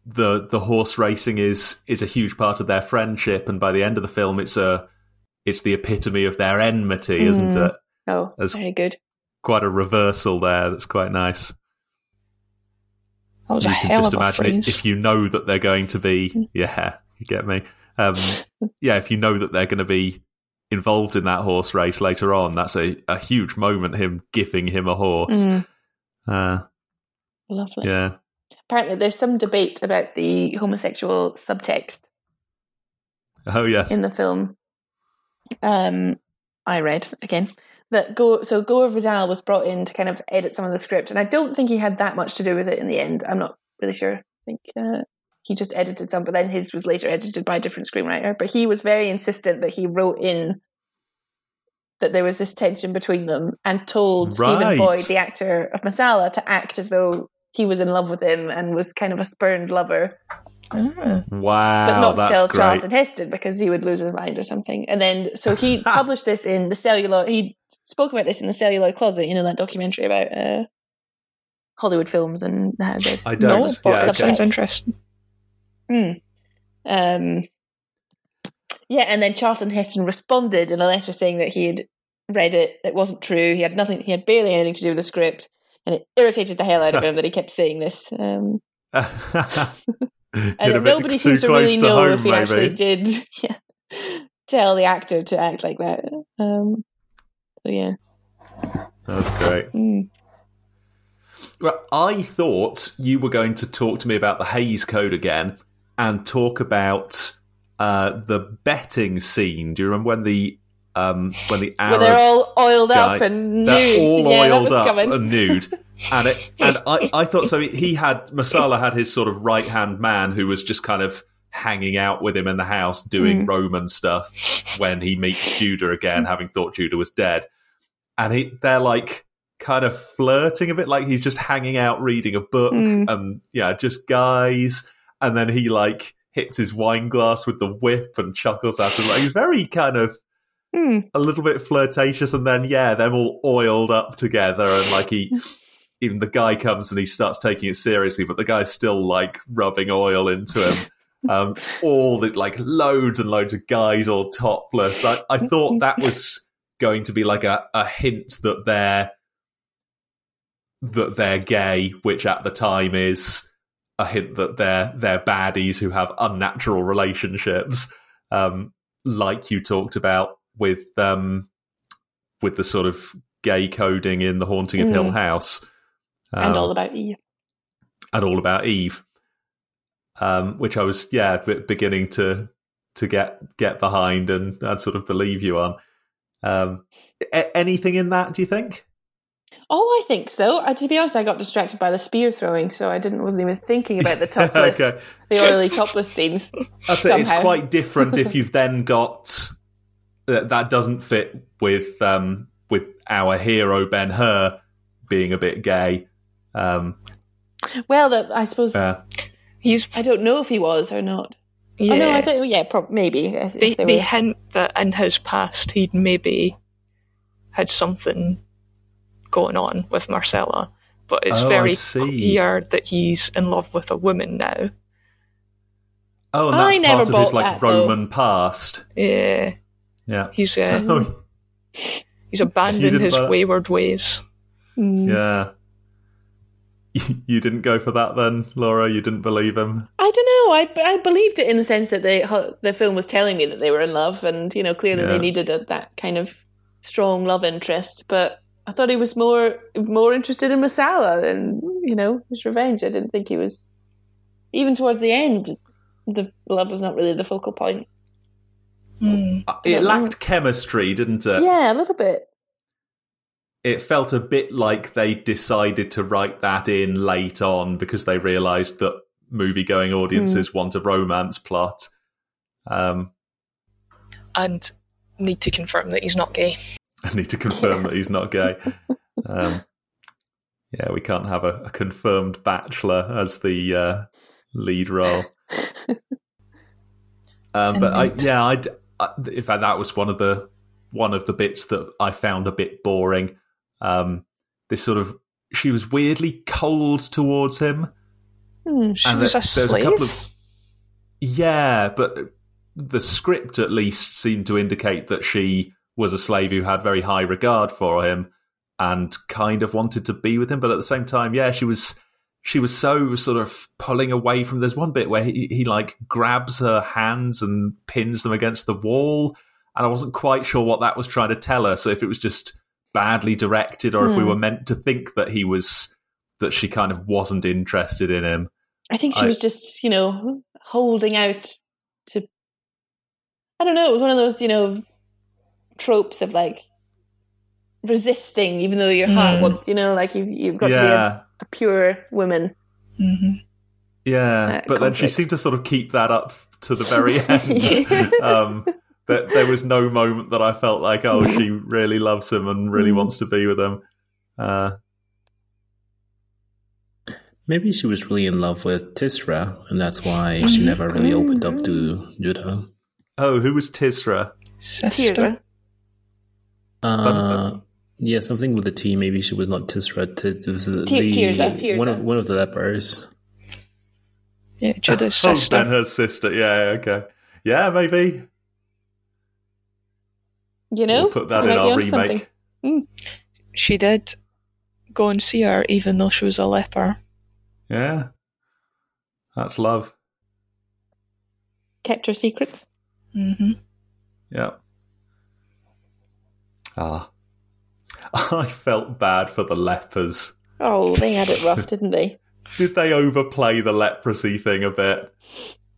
the the horse racing is is a huge part of their friendship, and by the end of the film, it's a it's the epitome of their enmity, isn't Mm. it? oh As- very good quite a reversal there that's quite nice. That was you a can hell just of a imagine it if you know that they're going to be yeah, you get me. Um, yeah, if you know that they're going to be involved in that horse race later on, that's a, a huge moment. Him giving him a horse. Mm, Uh, lovely yeah, apparently there's some debate about the homosexual subtext oh yes, in the film. Um, I read again that Go so Gore Vidal was brought in to kind of edit some of the script, and I don't think he had that much to do with it in the end. I'm not really sure. I think uh, he just edited some, but then his was later edited by a different screenwriter. But he was very insistent that he wrote in that there was this tension between them, and told Stephen Boyd, the actor of Messala, to act as though he was in love with him and was kind of a spurned lover Ah, wow, but not to tell great. and Heston because he would lose his mind or something. And then, so he published this in the celluloid. He spoke about this in the celluloid closet, you know, that documentary about uh, Hollywood films and how they. I no, don't. but yeah, that sounds interesting. Hmm. Um, yeah, and then Charlton Heston responded in a letter saying that he had read it. It wasn't true. He had nothing. He had barely anything to do with the script, and it irritated the hell out of him that he kept saying this. Um, and nobody seems to really to know home, if he actually did yeah, tell the actor to act like that. Um, so yeah, That's great. Mm. Right, I thought you were going to talk to me about the Hays Code again and talk about uh, the betting scene. Do you remember when the um, when the Where Arab they're all oiled guy- up and they're nude. all yeah, oiled up coming. and nude, and it, and I, I thought so. He had Messala had his sort of right hand man who was just kind of hanging out with him in the house doing Mm. Roman stuff when he meets Judah again, having thought Judah was dead, and he they're like kind of flirting a bit, like he's just hanging out reading a book, Mm. and yeah, just guys, and then he like hits his wine glass with the whip and chuckles at him. Like he's very kind of Hmm. a little bit flirtatious, and then yeah, them all oiled up together, and like he, even the guy comes and he starts taking it seriously, but the guy's still like rubbing oil into him. Um, all the like loads and loads of guys all topless. I, I thought that was going to be like a, a hint that they're that they're gay, which at the time is a hint that they're they're baddies who have unnatural relationships, um, like you talked about with um, with the sort of gay coding in the Haunting of Hill Mm. House, and Um, all about Eve. and all about Eve, um, which I was yeah beginning to to get get behind and, and sort of believe you on. Um, a- anything in that? Do you think? Oh, I think so. I, to be honest, I got distracted by the spear throwing, so I didn't wasn't even thinking about the topless, okay, the oily topless scenes. that's it. It's quite different if you've then got that. That doesn't fit with um, with our hero Ben Hur being a bit gay. Um, Well, the, I suppose uh, He's I don't know if he was or not. yeah. Oh no, I think yeah, prob- maybe. if they they they hint that in his past he'd maybe had something going on with Messala, but it's Oh, very clear that he's in love with a woman now. oh, and I that's never part of his bought like that, though. Roman past. Yeah, Yeah. he's uh, Oh, he's abandoned his buy wayward ways. Mm. yeah. You didn't go for that then, Laura. You didn't believe him. I don't know. I, I believed it in the sense that the the film was telling me that they were in love, and you know clearly Yeah. they needed a, that kind of strong love interest. But I thought he was more more interested in Messala and you know his revenge. I didn't think he was even towards the end. The love was not really the focal point. Uh, It don't know. lacked chemistry, didn't it? yeah, a little bit. It felt a bit like they decided to write that in late on because they realised that movie-going audiences want a romance plot. Um, And need to confirm that he's not gay. I need to confirm that he's not gay. Um, yeah, we can't have a, a confirmed bachelor as the uh, lead role. Um, but I, yeah, I'd, I, in fact, that was one of the one of the bits that I found a bit boring. Um, this sort of she was weirdly cold towards him. Hmm. She And was a there- there's slave. of- yeah, but the script at least seemed to indicate that she was a slave who had very high regard for him and kind of wanted to be with him. But at the same time, yeah, she was she was so sort of pulling away from. There's one bit where he, he like grabs her hands and pins them against the wall, and I wasn't quite sure what that was trying to tell her. So if it was just badly directed, or if we Hmm. were meant to think that he was that she kind of wasn't interested in him. I think she I- was just, you know, holding out to. I don't know. It was one of those, you know, tropes of like resisting, even though your heart Mm. wants, you know, like you've you've got to be a, a pure woman. hmm Yeah, uh, but then she seemed to sort of keep that up to the very end. um, but there was no moment that I felt like, oh, she really loves him and really Mm. wants to be with him. Uh, Maybe she was really in love with Tisra, and that's why she never really opened up to Judah. oh, who was Tisra? Sister. Tearsa. Uh, yeah, something with the T. Maybe she was not Tisra. T- it was the, Ti- Tirza, Tirza. one of one of the lepers. Yeah, Judah's Oh, sister. then her sister. Yeah, okay. Yeah, maybe. You know, We'll put that in our onto something. remake. She did go and see her, even though she was a leper. Yeah. That's love. Kept her secrets. hmm Yeah. Ah. I felt bad for the lepers. Oh, they had it rough, didn't they? Did they overplay the leprosy thing a bit?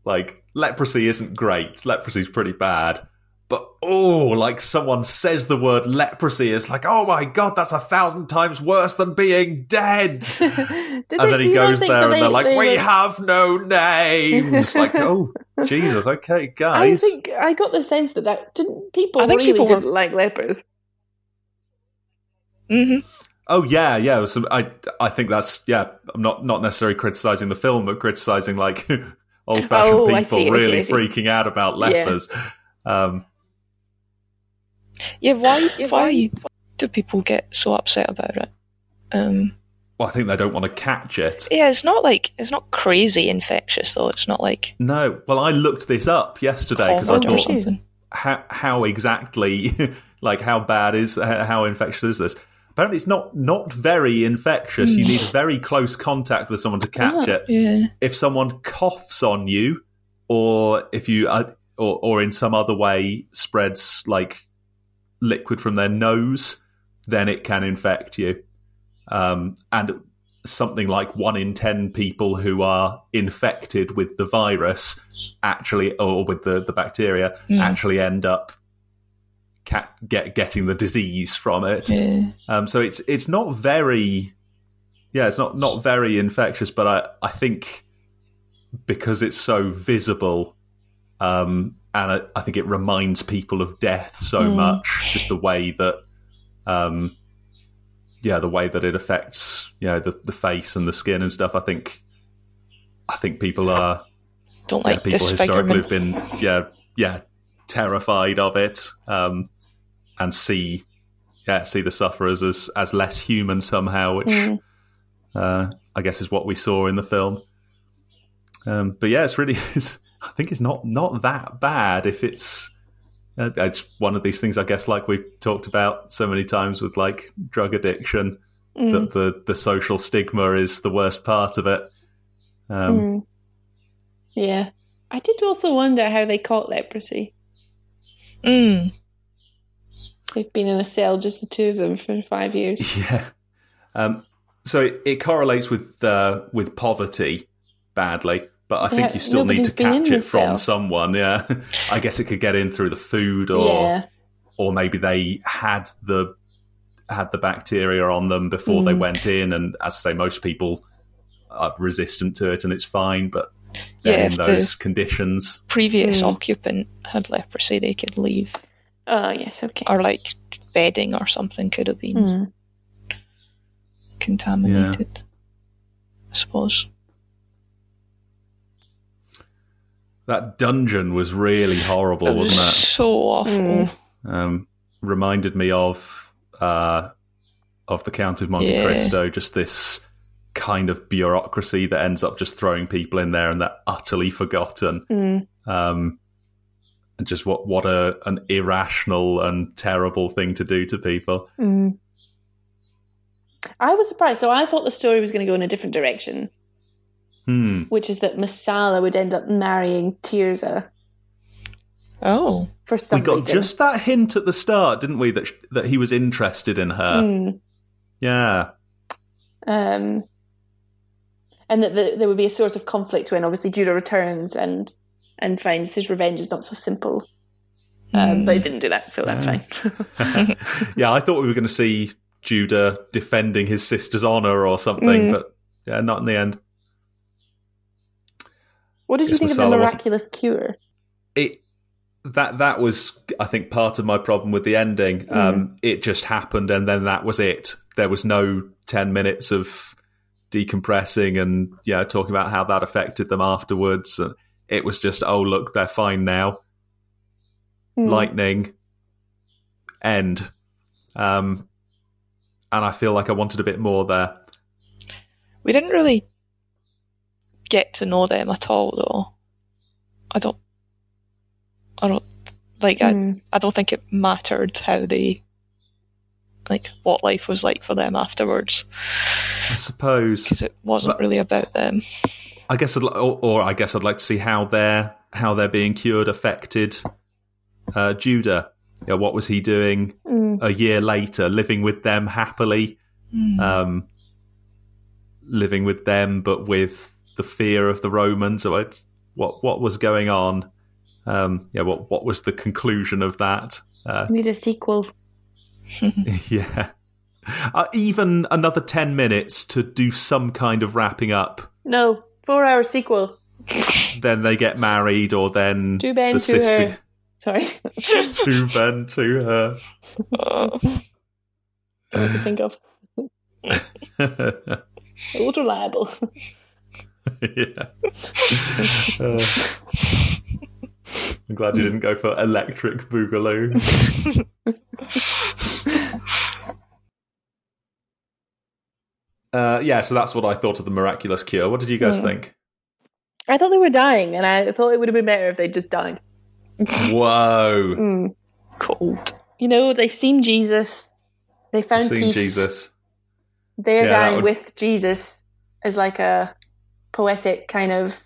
Like, leprosy isn't great. Leprosy's pretty bad. But oh, like someone says the word leprosy, it's like, oh my god, that's a thousand times worse than being dead. And they- then he goes there and they- they're like, they we were- have no names. like, oh, Jesus, okay, guys. I think I got the sense that that didn't people really people didn't like lepers. Hmm Oh yeah, yeah. So I I think that's yeah. I'm not not necessarily criticizing the film, but criticizing like old fashioned Oh, people see, I see, really I see. freaking out about Yeah. lepers. Um, Yeah, why why do people get so upset about it? Um, well, I think they don't want to catch it. yeah, it's not like it's not crazy infectious though. It's not like No. Well, I looked this up yesterday because I thought how how exactly like how bad is how infectious is this? Apparently, it's not not very infectious. You need very close contact with someone to catch Oh, it. Yeah, if someone coughs on you, or if you, uh, or, or in some other way spreads like liquid from their nose, then it can infect you. Um, and something like one in ten people who are infected with the virus actually, or with the, the bacteria, actually end up ca- get getting the disease from it. yeah. Um, so it's it's not very, yeah, it's not not very infectious, but I I think because it's so visible, um, and I, I think it reminds people of death so much, just the way that, um, yeah, the way that it affects, you know, the the face and the skin and stuff. I think, I think people are Don't yeah, like people historically have been yeah yeah terrified of it um, and see yeah see the sufferers as as less human somehow, which Mm. uh, I guess is what we saw in the film. Um, but yeah, it's really it's, I think it's not not that bad if it's. Uh, it's one of these things, I guess, like we've talked about so many times with like drug addiction, Mm. that the the social stigma is the worst part of it. Um, Mm. Yeah. I did also wonder how they caught leprosy. Mm. They've been in a cell, just the two of them, for five years. Yeah. Um, so it, it correlates with uh, with poverty badly, but I think Yeah, you still need to nobody's been in catch it from cell. someone. Yeah, I guess it could get in through the food, or yeah. or maybe they had the had the bacteria on them before they Mm. went in, and as I say, most people are resistant to it, and it's fine. But Yeah, in if the- those conditions, Previous Mm. occupant had leprosy; they could leave, Oh, yes, okay. or like bedding or something could have been Mm. contaminated. I suppose. that dungeon was really horrible, It was wasn't it? so awful. Mm. um, reminded me of uh, of the Count of Monte Yeah. Cristo. Just this kind of bureaucracy that ends up just throwing people in there and they're utterly forgotten. Mm. Um, and just what what a an irrational and terrible thing to do to people. Mm. I was surprised. So I thought the story was going to go in a different direction, Hmm. which is that Messala would end up marrying Tirza Oh, for some we got reason. just that hint at the start, didn't we? That sh- that he was interested in her. Mm. Yeah. Um, and that the, there would be a source of conflict when obviously Judah returns and and finds his revenge is not so simple. Um, But it didn't do that, so that's fine. yeah, I thought we were going to see Judah defending his sister's honor or something, Mm. but yeah, not in the end. what did you think of the Messala wasn't- miraculous cure? It that that was, I think, part of my problem with the ending. Um, it just happened, and then that was it. There was no ten minutes of decompressing and yeah, talking about how that affected them afterwards. And it was just, oh look, they're fine now. Mm. lightning end um and i feel like i wanted a bit more there we didn't really get to know them at all, though. I don't. I don't like. Mm. I. I don't think it mattered how they. Like what life was like for them afterwards, i suppose because it wasn't But- really about them. i guess I'd, li- or, or i guess i'd like to see how they're how they're being cured affected uh judah you know, what was he doing a year later? Living with them happily, um, living with them, but with the fear of the Romans. Or what what was going on? Um, yeah, what what was the conclusion of that? Uh, Need a sequel. yeah, uh, even another ten minutes to do some kind of wrapping up. No, four hour sequel. Then they get married, or then To Ben, the to sister her. Sorry. to Ben to her. To think of. Old reliable. yeah. Uh, I'm glad you didn't go for electric boogaloo. Uh, yeah, so that's what I thought of the miraculous cure. What did you guys think? I thought they were dying, and I thought it would have been better if they just died. Whoa! Cold. You know, they've seen Jesus. They found Seen peace. Jesus. They're Yeah, dying would- with Jesus as like a poetic kind of,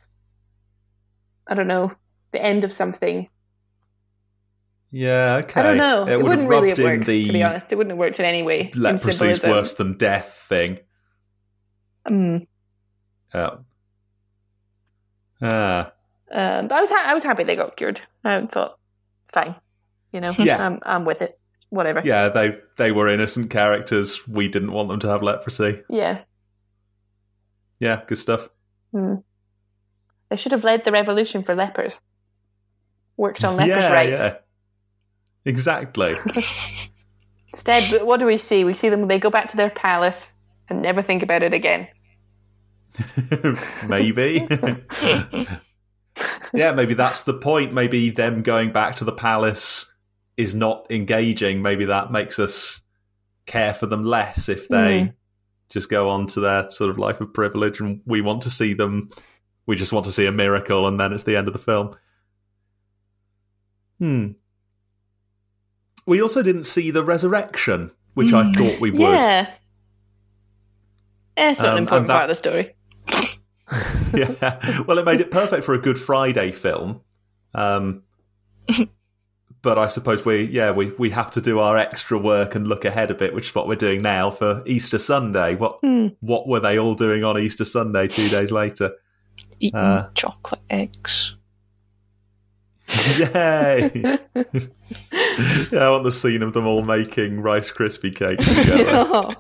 I don't know, the end of something. Yeah, okay. I don't know. It, would wouldn't have really rubbed have worked, the to be honest. It wouldn't have worked in any way. in leprosy's symbolism. worse than death thing. Mm. Yeah. Ah. Um, but I was ha- I was happy they got cured. I thought, fine, you know, Yeah. I'm I'm with it. Whatever. Yeah, they they were innocent characters. We didn't want them to have leprosy. Yeah. Yeah, good stuff. Mm. They should have led the revolution for lepers. Worked on lepers' yeah, rights. yeah. Exactly. Instead, what do we see? We see them. They go back to their palace and never think about it again. maybe. yeah, maybe that's the point. Maybe them going back to the palace is not engaging. Maybe that makes us care for them less if they Mm. just go on to their sort of life of privilege and we want to see them we just want to see a miracle and then it's the end of the film. Hmm. We also didn't see the resurrection, which I thought we would. Yeah. It's not Um, an important that- part of the story. yeah. Well, it made it perfect for a Good Friday film. Um, but I suppose we, yeah, we, we have to do our extra work and look ahead a bit, which is what we're doing now for Easter Sunday. What Hmm. what were they all doing on Easter Sunday two days later? Eating Uh. chocolate eggs. Yay! yeah, I want the scene of them all making Rice Krispie cakes together.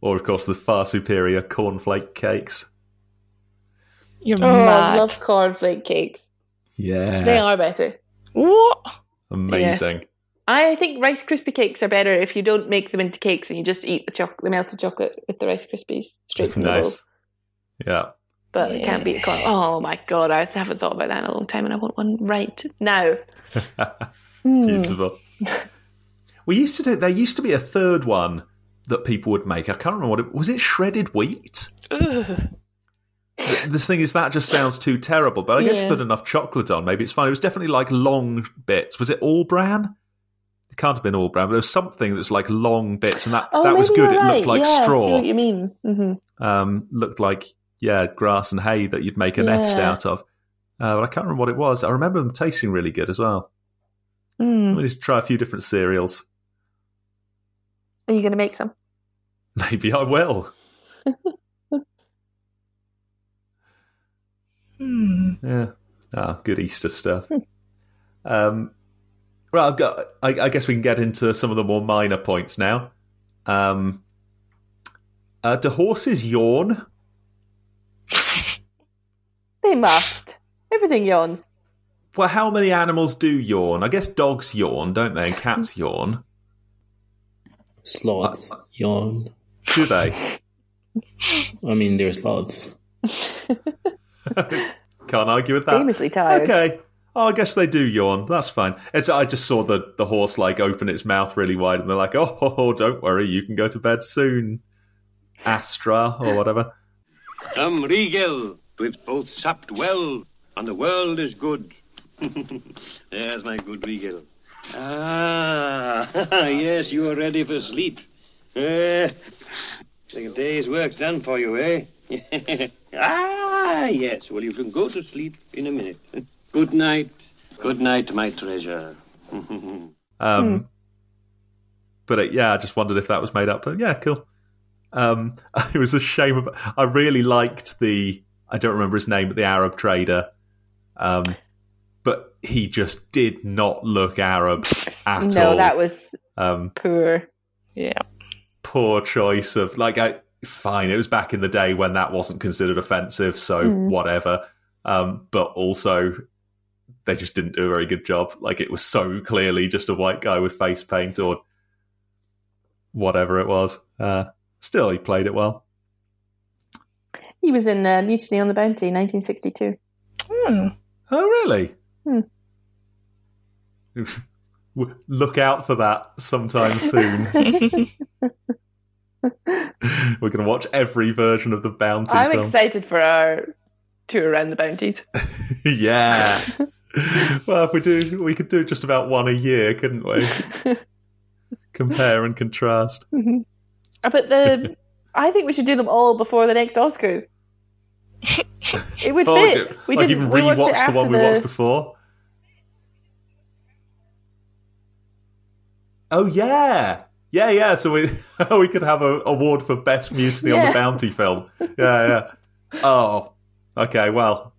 Or, of course, the far superior cornflake cakes. You're Oh, I love cornflake cakes. Yeah. They are better. What? Amazing. I think Rice Krispie cakes are better if you don't make them into cakes and you just eat the chocolate, the melted chocolate with the Rice Krispies straight from the bowl. Yeah. But it can't beat corn. Oh my god, I haven't thought about that in a long time, and I want one right now. Hmm. Beautiful. we used to do. There used to be a third one that people would make. I can't remember what it was. It shredded wheat. Ugh. This thing is that just sounds too terrible. But I guess Yeah. you put enough chocolate on, maybe it's fine. It was definitely like long bits. Was it all bran? It can't have been all bran, but there was something that's like long bits, and that Oh, that was good. you're It looked like yeah, I straw. what you mean? hmm Um, looked like yeah, grass and hay that you'd make a nest out of. Uh, but I can't remember what it was. I remember them tasting really good as well. Mm. We need to try a few different cereals. Are you going to make some? Maybe I will. Hmm. Yeah. Ah, good Easter stuff. um, well, I've got. I, I guess we can get into some of the more minor points now. Um, uh, do horses yawn? They must. Everything yawns. Well, how many animals do yawn? I guess dogs yawn, don't they? And cats yawn. Sloths yawn. Do they? I mean, there's lots. Can't argue with that. Famously tired. Okay. Oh, I guess they do yawn. That's fine. It's, I just saw the, the horse like open its mouth really wide, and they're like, "Oh, ho, ho, don't worry, you can go to bed soon, Astra or whatever." Come, Rigel, we've both supped well, and the world is good. There's my good Rigel. Ah, yes, you are ready for sleep. Eh, the day's work's done for you, eh? ah, yes. Well, you can go to sleep in a minute. Good night. Good night, my treasure. Um, But uh, yeah, I just wondered if that was made up. But yeah, cool. Um, it was a shame. Of, I really liked the. I don't remember his name, but the Arab trader. Um, but he just did not look Arab at all. no, that was um, poor. Yeah. Poor choice of like. I fine. It was back in the day when that wasn't considered offensive, so Mm. whatever. Um, but also, they just didn't do a very good job. Like it was so clearly just a white guy with face paint or whatever it was. Uh, still, he played it well. He was in uh, Mutiny on the Bounty, 1962. Hmm. Oh, really? Hmm. Look out for that sometime soon. We're going to watch every version of the Bounty I'm film. excited for our tour around the bounties. yeah. well, if we do, we could do just about one a year, couldn't we? Compare and contrast. But the, I think we should do them all before the next Oscars. It would Oh, fit. ju- we like did. watched rewatch the one we watched before. Oh yeah, yeah, yeah. So we we could have a award for best mutiny on the bounty film. Yeah, yeah. Oh, okay. Well,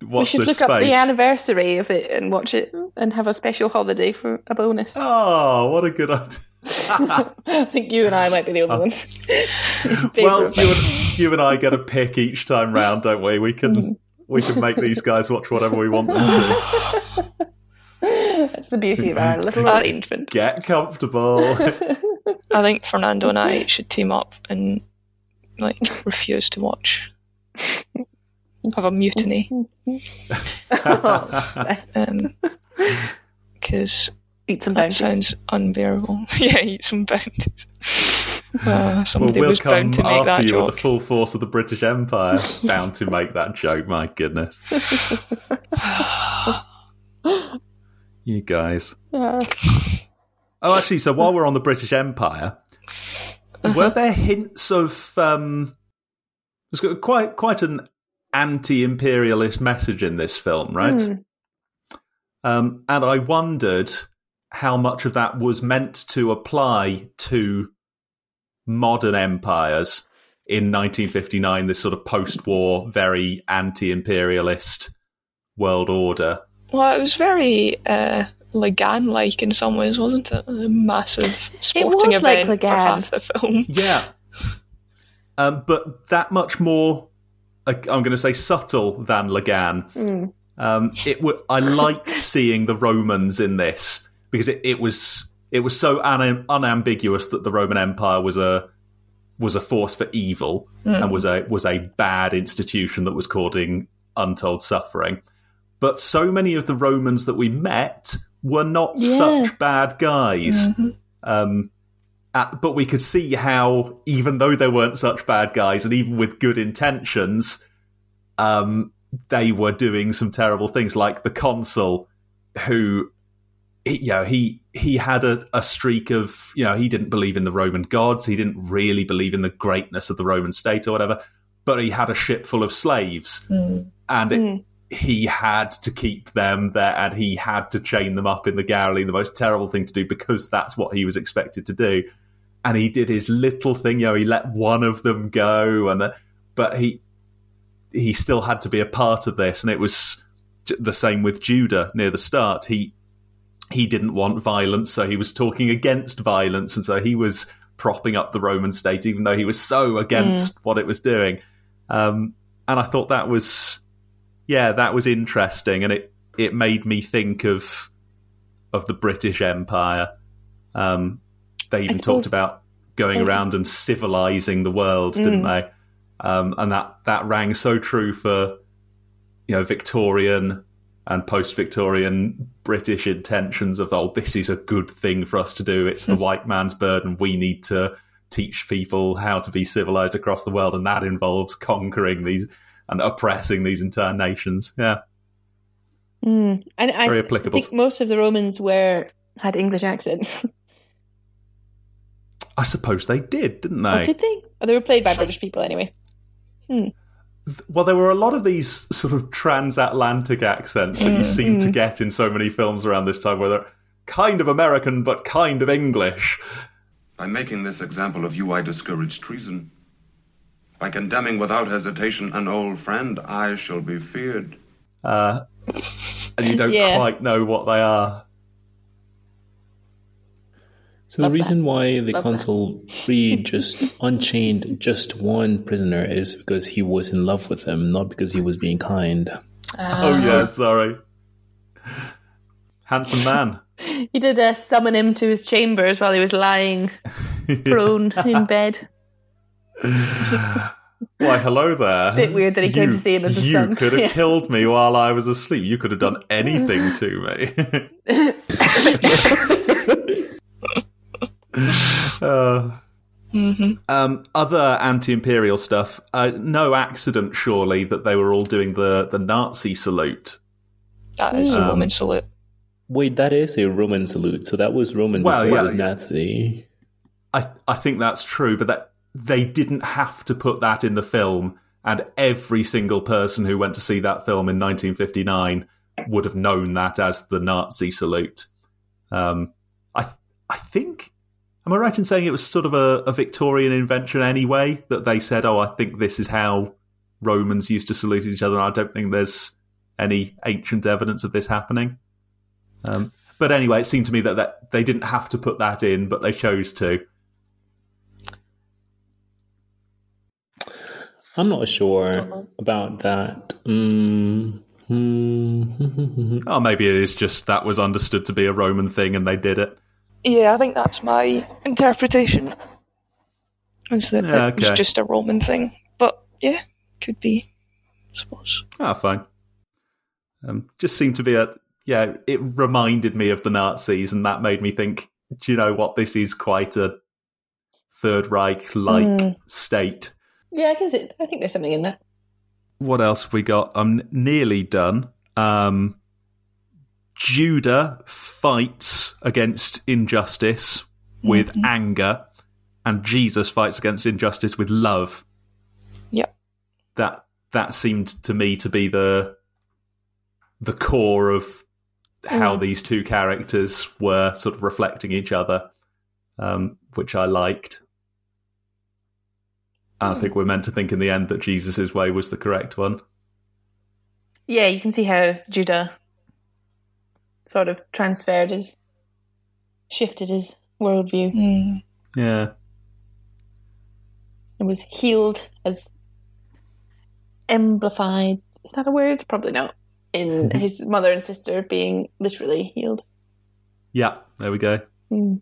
We should this look up the anniversary of it and watch it and have a special holiday for a bonus. Oh, what a good idea. I think you and I might be the only Oh. ones. well, you and, you and I get a pick each time round, don't we? We can mm. we can make these guys watch whatever we want them to. That's the beauty of our little arrangement. Get comfortable. I think Fernando and I should team up and like refuse to watch. Have a mutiny. Um, because Eat some that sounds unbearable. yeah, eat some bounties. Uh, well, we'll was come bound to make after that you joke. with the full force of the British Empire, bound to make that joke. My goodness, you guys. Yeah. Oh, actually, so while we're on the British Empire, were there hints of um, there's got quite quite an anti-imperialist message in this film, right? Hmm. Um, and I wondered how much of that was meant to apply to modern empires in 1959, this sort of post-war, very anti-imperialist world order. Well, it was very uh, Lagaan-like in some ways, wasn't it? A massive sporting was like event for half the film. Yeah. Um, but that much more, uh, I'm going to say, subtle than Lagaan. Hmm. Um, it w- I liked seeing the Romans in this because it, it was it was so un- unambiguous that the Roman Empire was a was a force for evil and was a was a bad institution that was causing untold suffering. But so many of the Romans that we met were not Yeah. such bad guys. Um, uh, but we could see how, even though they weren't such bad guys, and even with good intentions, um, they were doing some terrible things. Like the consul, who, he, you know, he he had a, a streak of, you know, he didn't believe in the Roman gods. He didn't really believe in the greatness of the Roman state or whatever. But he had a ship full of slaves, and it, Hmm. He had to keep them there and he had to chain them up in the galley, the most terrible thing to do because that's what he was expected to do. And he did his little thing, you know, he let one of them go, and but he he still had to be a part of this, and it was the same with Judah near the start. He he didn't want violence, so he was talking against violence, and so he was propping up the Roman state, even though he was so against what it was doing. Um, and I thought that was yeah, that was interesting, and it it made me think of of the British Empire. Um, they even suppose- talked about going Oh. around and civilizing the world, didn't they? Um, and that that rang so true for you know Victorian and post-Victorian British intentions of oh, this is a good thing for us to do. It's the white man's burden. We need to teach people how to be civilized across the world, and that involves conquering these and oppressing these entire nations. Yeah, Mm. And I Very applicable. think most of the Romans were had English accents. I suppose they did, didn't Oh, they? did they? Oh, they were played by British people anyway. Hmm. well, there were a lot of these sort of transatlantic accents that you hmm, seem to hmm. get in so many films around this time, where they're kind of American but kind of English. By making this example of you, I discourage treason. By condemning without hesitation an old friend, I shall be feared. Uh, and you don't Yeah. quite know what they are. So the Love that. reason why the Love that. consul freed just unchained just one prisoner is because he was in love with him, not because he was being kind. Oh, yeah, sorry. Handsome man. He did uh, summon him to his chambers while he was lying prone in bed. Why, hello there. A Bit weird that he came to see him as a You son. could have Yeah. killed me while I was asleep. You could have done anything to me. Uh, um, other anti-imperial stuff. Uh, no accident, surely, that they were all doing the, the Nazi salute. That is a Um, Roman salute. Wait, that is a Roman salute. So that was Roman Well, before yeah, it was. Nazi. I I think that's true, but that they didn't have to put that in the film, and every single person who went to see that film in 1959 would have known that as the Nazi salute. Um, I I think. Am I right in saying it was sort of a, a Victorian invention anyway? That they said, "Oh, I think this is how Romans used to salute each other." I don't think there's any ancient evidence of this happening. Um, but anyway, it seemed to me that, that they didn't have to put that in, but they chose to. I'm not sure about that. Mm. Oh, maybe it is just that was understood to be a Roman thing and they did it. Yeah, I think that's my interpretation. Is that Yeah, it was just a Roman thing. But yeah, could be, I suppose. Ah, fine. Um, just seemed to be a yeah. It reminded me of the Nazis, and that made me think. Do you know what? This is quite a Third Reich like Mm. state. Yeah, I. I think there's something in that. What else have we got? I'm nearly done. Um, Judah fights against injustice with anger, and Jesus fights against injustice with love. Yep. that that seemed to me to be the the core of how Mm. these two characters were sort of reflecting each other, um, which I liked. And I think we're meant to think in the end that Jesus' way was the correct one. Yeah, you can see how Judah sort of transferred his, shifted his worldview Mm. Yeah. and was healed as amplified. Is that a word? Probably not. In his mother and sister being literally healed. Yeah, there we go. Mm.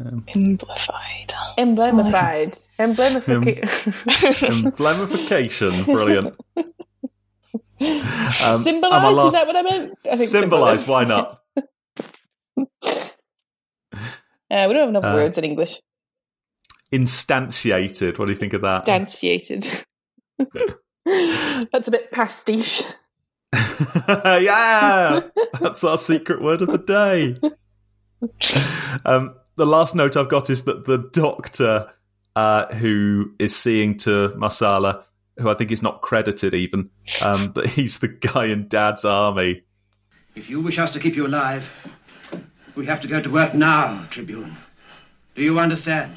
Amplified. Emblemified. Emblemification. Emblemification. Brilliant. Um, and my Symbolize? Is that what I meant? I think Symbolize, symbolize. why not? Uh, we don't have enough Uh, words in English. Instantiated. What do you think of that? Instantiated. That's a bit pastiche. yeah, that's our secret word of the day. Um, the last note I've got is that the doctor uh, who is seeing to Messala, who I think is not credited even, um, but he's the guy in Dad's army. If you wish us to keep you alive, we have to go to work now, Tribune. Do you understand?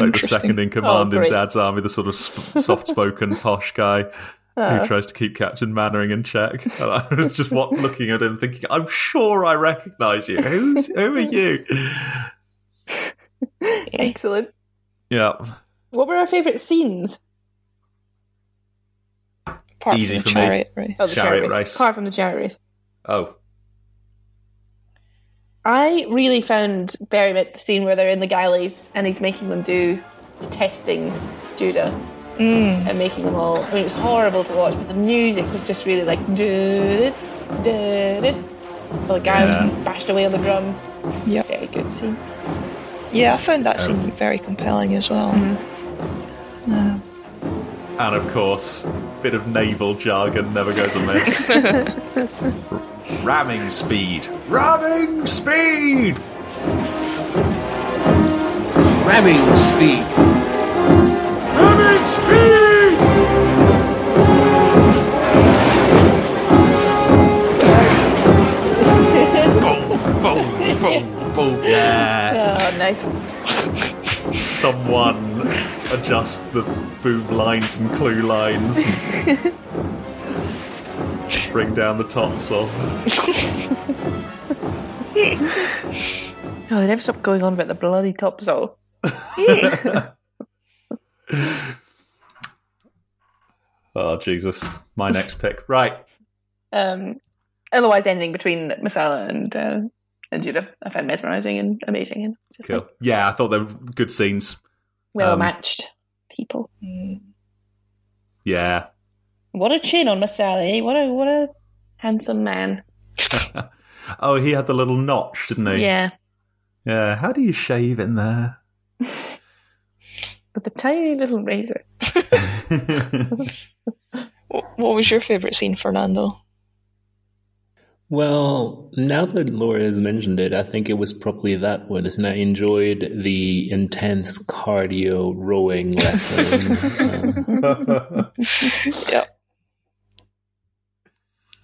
Like the second in command Oh, in. Dad's army, the sort of sp- soft-spoken posh guy Uh, who tries to keep Captain Mainwaring in check. And I was just what, looking at him, thinking, "I'm sure I recognise you. Who's, who are you?" excellent. Yeah, What were our favourite scenes? Apart Easy from the for me. chariot race. Oh, the Chariot chariot race. race. Apart from the chariot race. Oh, I really found Barry met the scene where they're in the galleys and he's making them do testing Judah Mm. and making them all. I mean, it was horrible to watch, but the music was just really like. did did Well, the guy was Yeah. just bashed away on the drum. Yep. Very good scene. Yeah, I found that scene very compelling as well. Uh, and of course, bit of naval jargon never goes amiss. Ramming speed. Ramming speed. Ramming speed boom, boom, boom. Yeah. Oh, nice. Someone adjust the boob lines and clewlines. Bring down the topsail. oh, I never stop going on about the bloody topsail. Oh Jesus! My next pick. Right. Um, otherwise, anything between Messala and uh, and Judah, I found mesmerising and amazing and just Cool. Yeah, I thought they were good scenes. well Um, matched people. Yeah. What a chin on Messala! eh? What a what a handsome man. Oh, he had the little notch, didn't he? Yeah, Yeah. How do you shave in there? with a tiny little razor. What what was your favourite scene, Fernando? Well, now that Laura has mentioned it, I think it was probably that one. And I enjoyed the intense cardio rowing lesson. Um, Yeah.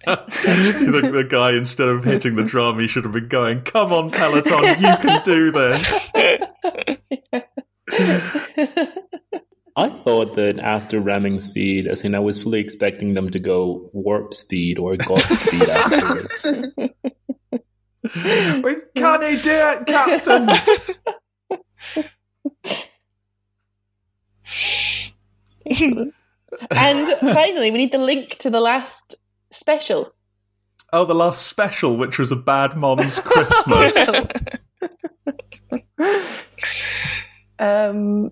the, the guy, instead of hitting the drum, he should have been going, Come on, Peloton, you can do this. I thought that after ramming speed, as in I was fully expecting them to go warp speed or god speed afterwards. We Can he do it, Captain? and finally, we need the link to the last special. oh, the last special, which was a bad mom's Christmas. Um,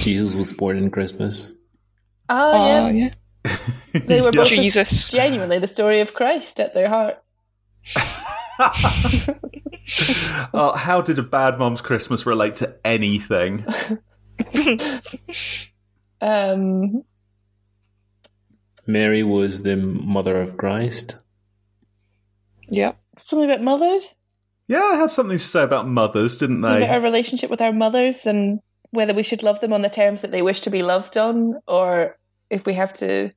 Jesus was born in Christmas. oh, Oh, yeah. yeah. They were both Jesus. genuinely the story of Christ at their heart. oh, how did a bad mom's Christmas relate to anything? Um, Mary was the mother of Christ. Yeah. something about mothers, Yeah, I had something to say about mothers, didn't about our relationship with our mothers, and whether we should love them on the terms that they wish to be loved on, or if we have to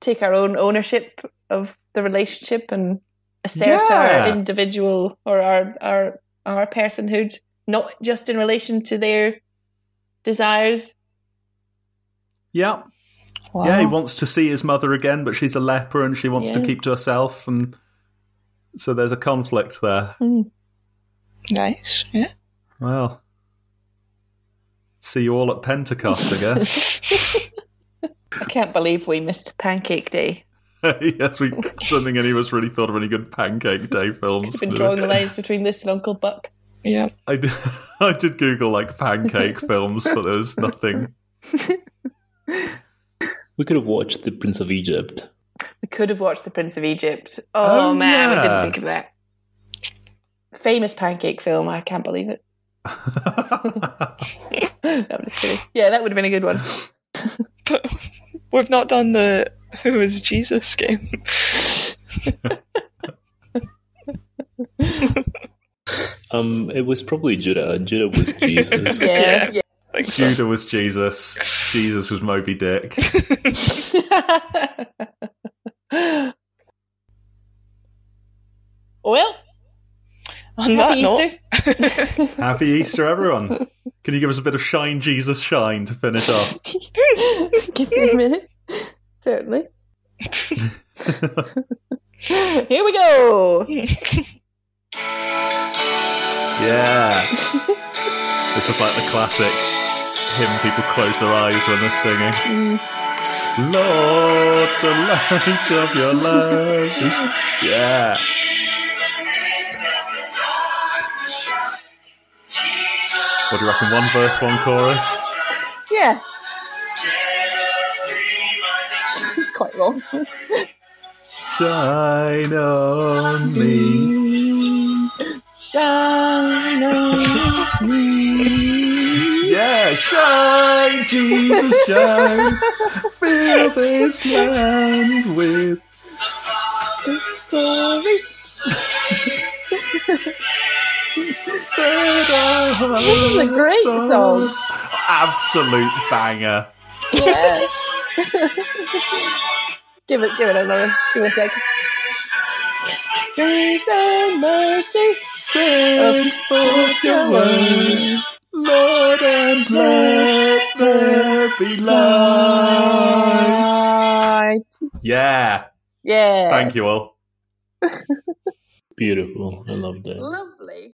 take our own ownership of the relationship and assert Yeah. our individual or our our our personhood, not just in relation to their desires. Yeah. Wow. Yeah, he wants to see his mother again, but she's a leper and she wants to keep to herself. And so there's a conflict there. Hmm. Nice. Yeah. Well, see you all at Pentecost, I guess. I can't believe we missed Pancake Day. yes, we I don't think any of us really thought of any good Pancake Day films. I've been drawing the lines between this and Uncle Buck. Yeah. I did, I did Google like pancake films, but there was nothing. We could have watched The Prince of Egypt. We could have watched The Prince of Egypt. Oh, Oh, man, I didn't think of that. Famous pancake film. I can't believe it. No, I'm just kidding. Yeah, that would have been a good one. But we've not done the Who is Jesus game. Um, it was probably Judah. Judah was Jesus. Yeah, yeah. I think so. Judah was Jesus. Jesus was Moby Dick. well, On that happy note, Happy Easter, everyone. Can you give us a bit of Shine Jesus Shine to finish off? Give me a minute. Certainly. Here we go. Yeah. this is like the classic hymn people close their eyes when they're singing. Lord, the light of your love. Yeah. What do you reckon? One verse, one chorus? Yeah. it's quite long. Shine on me. Shine on me. Yeah, shine, Jesus, shine. Fill this land with. The glory. This is a great song. Absolute banger. Yeah. give it, give it another. Give it a second. Grace and mercy, Send forth your word. Lord, and let there be light. Yeah. Yeah. Thank you all. Beautiful. I love that. Lovely.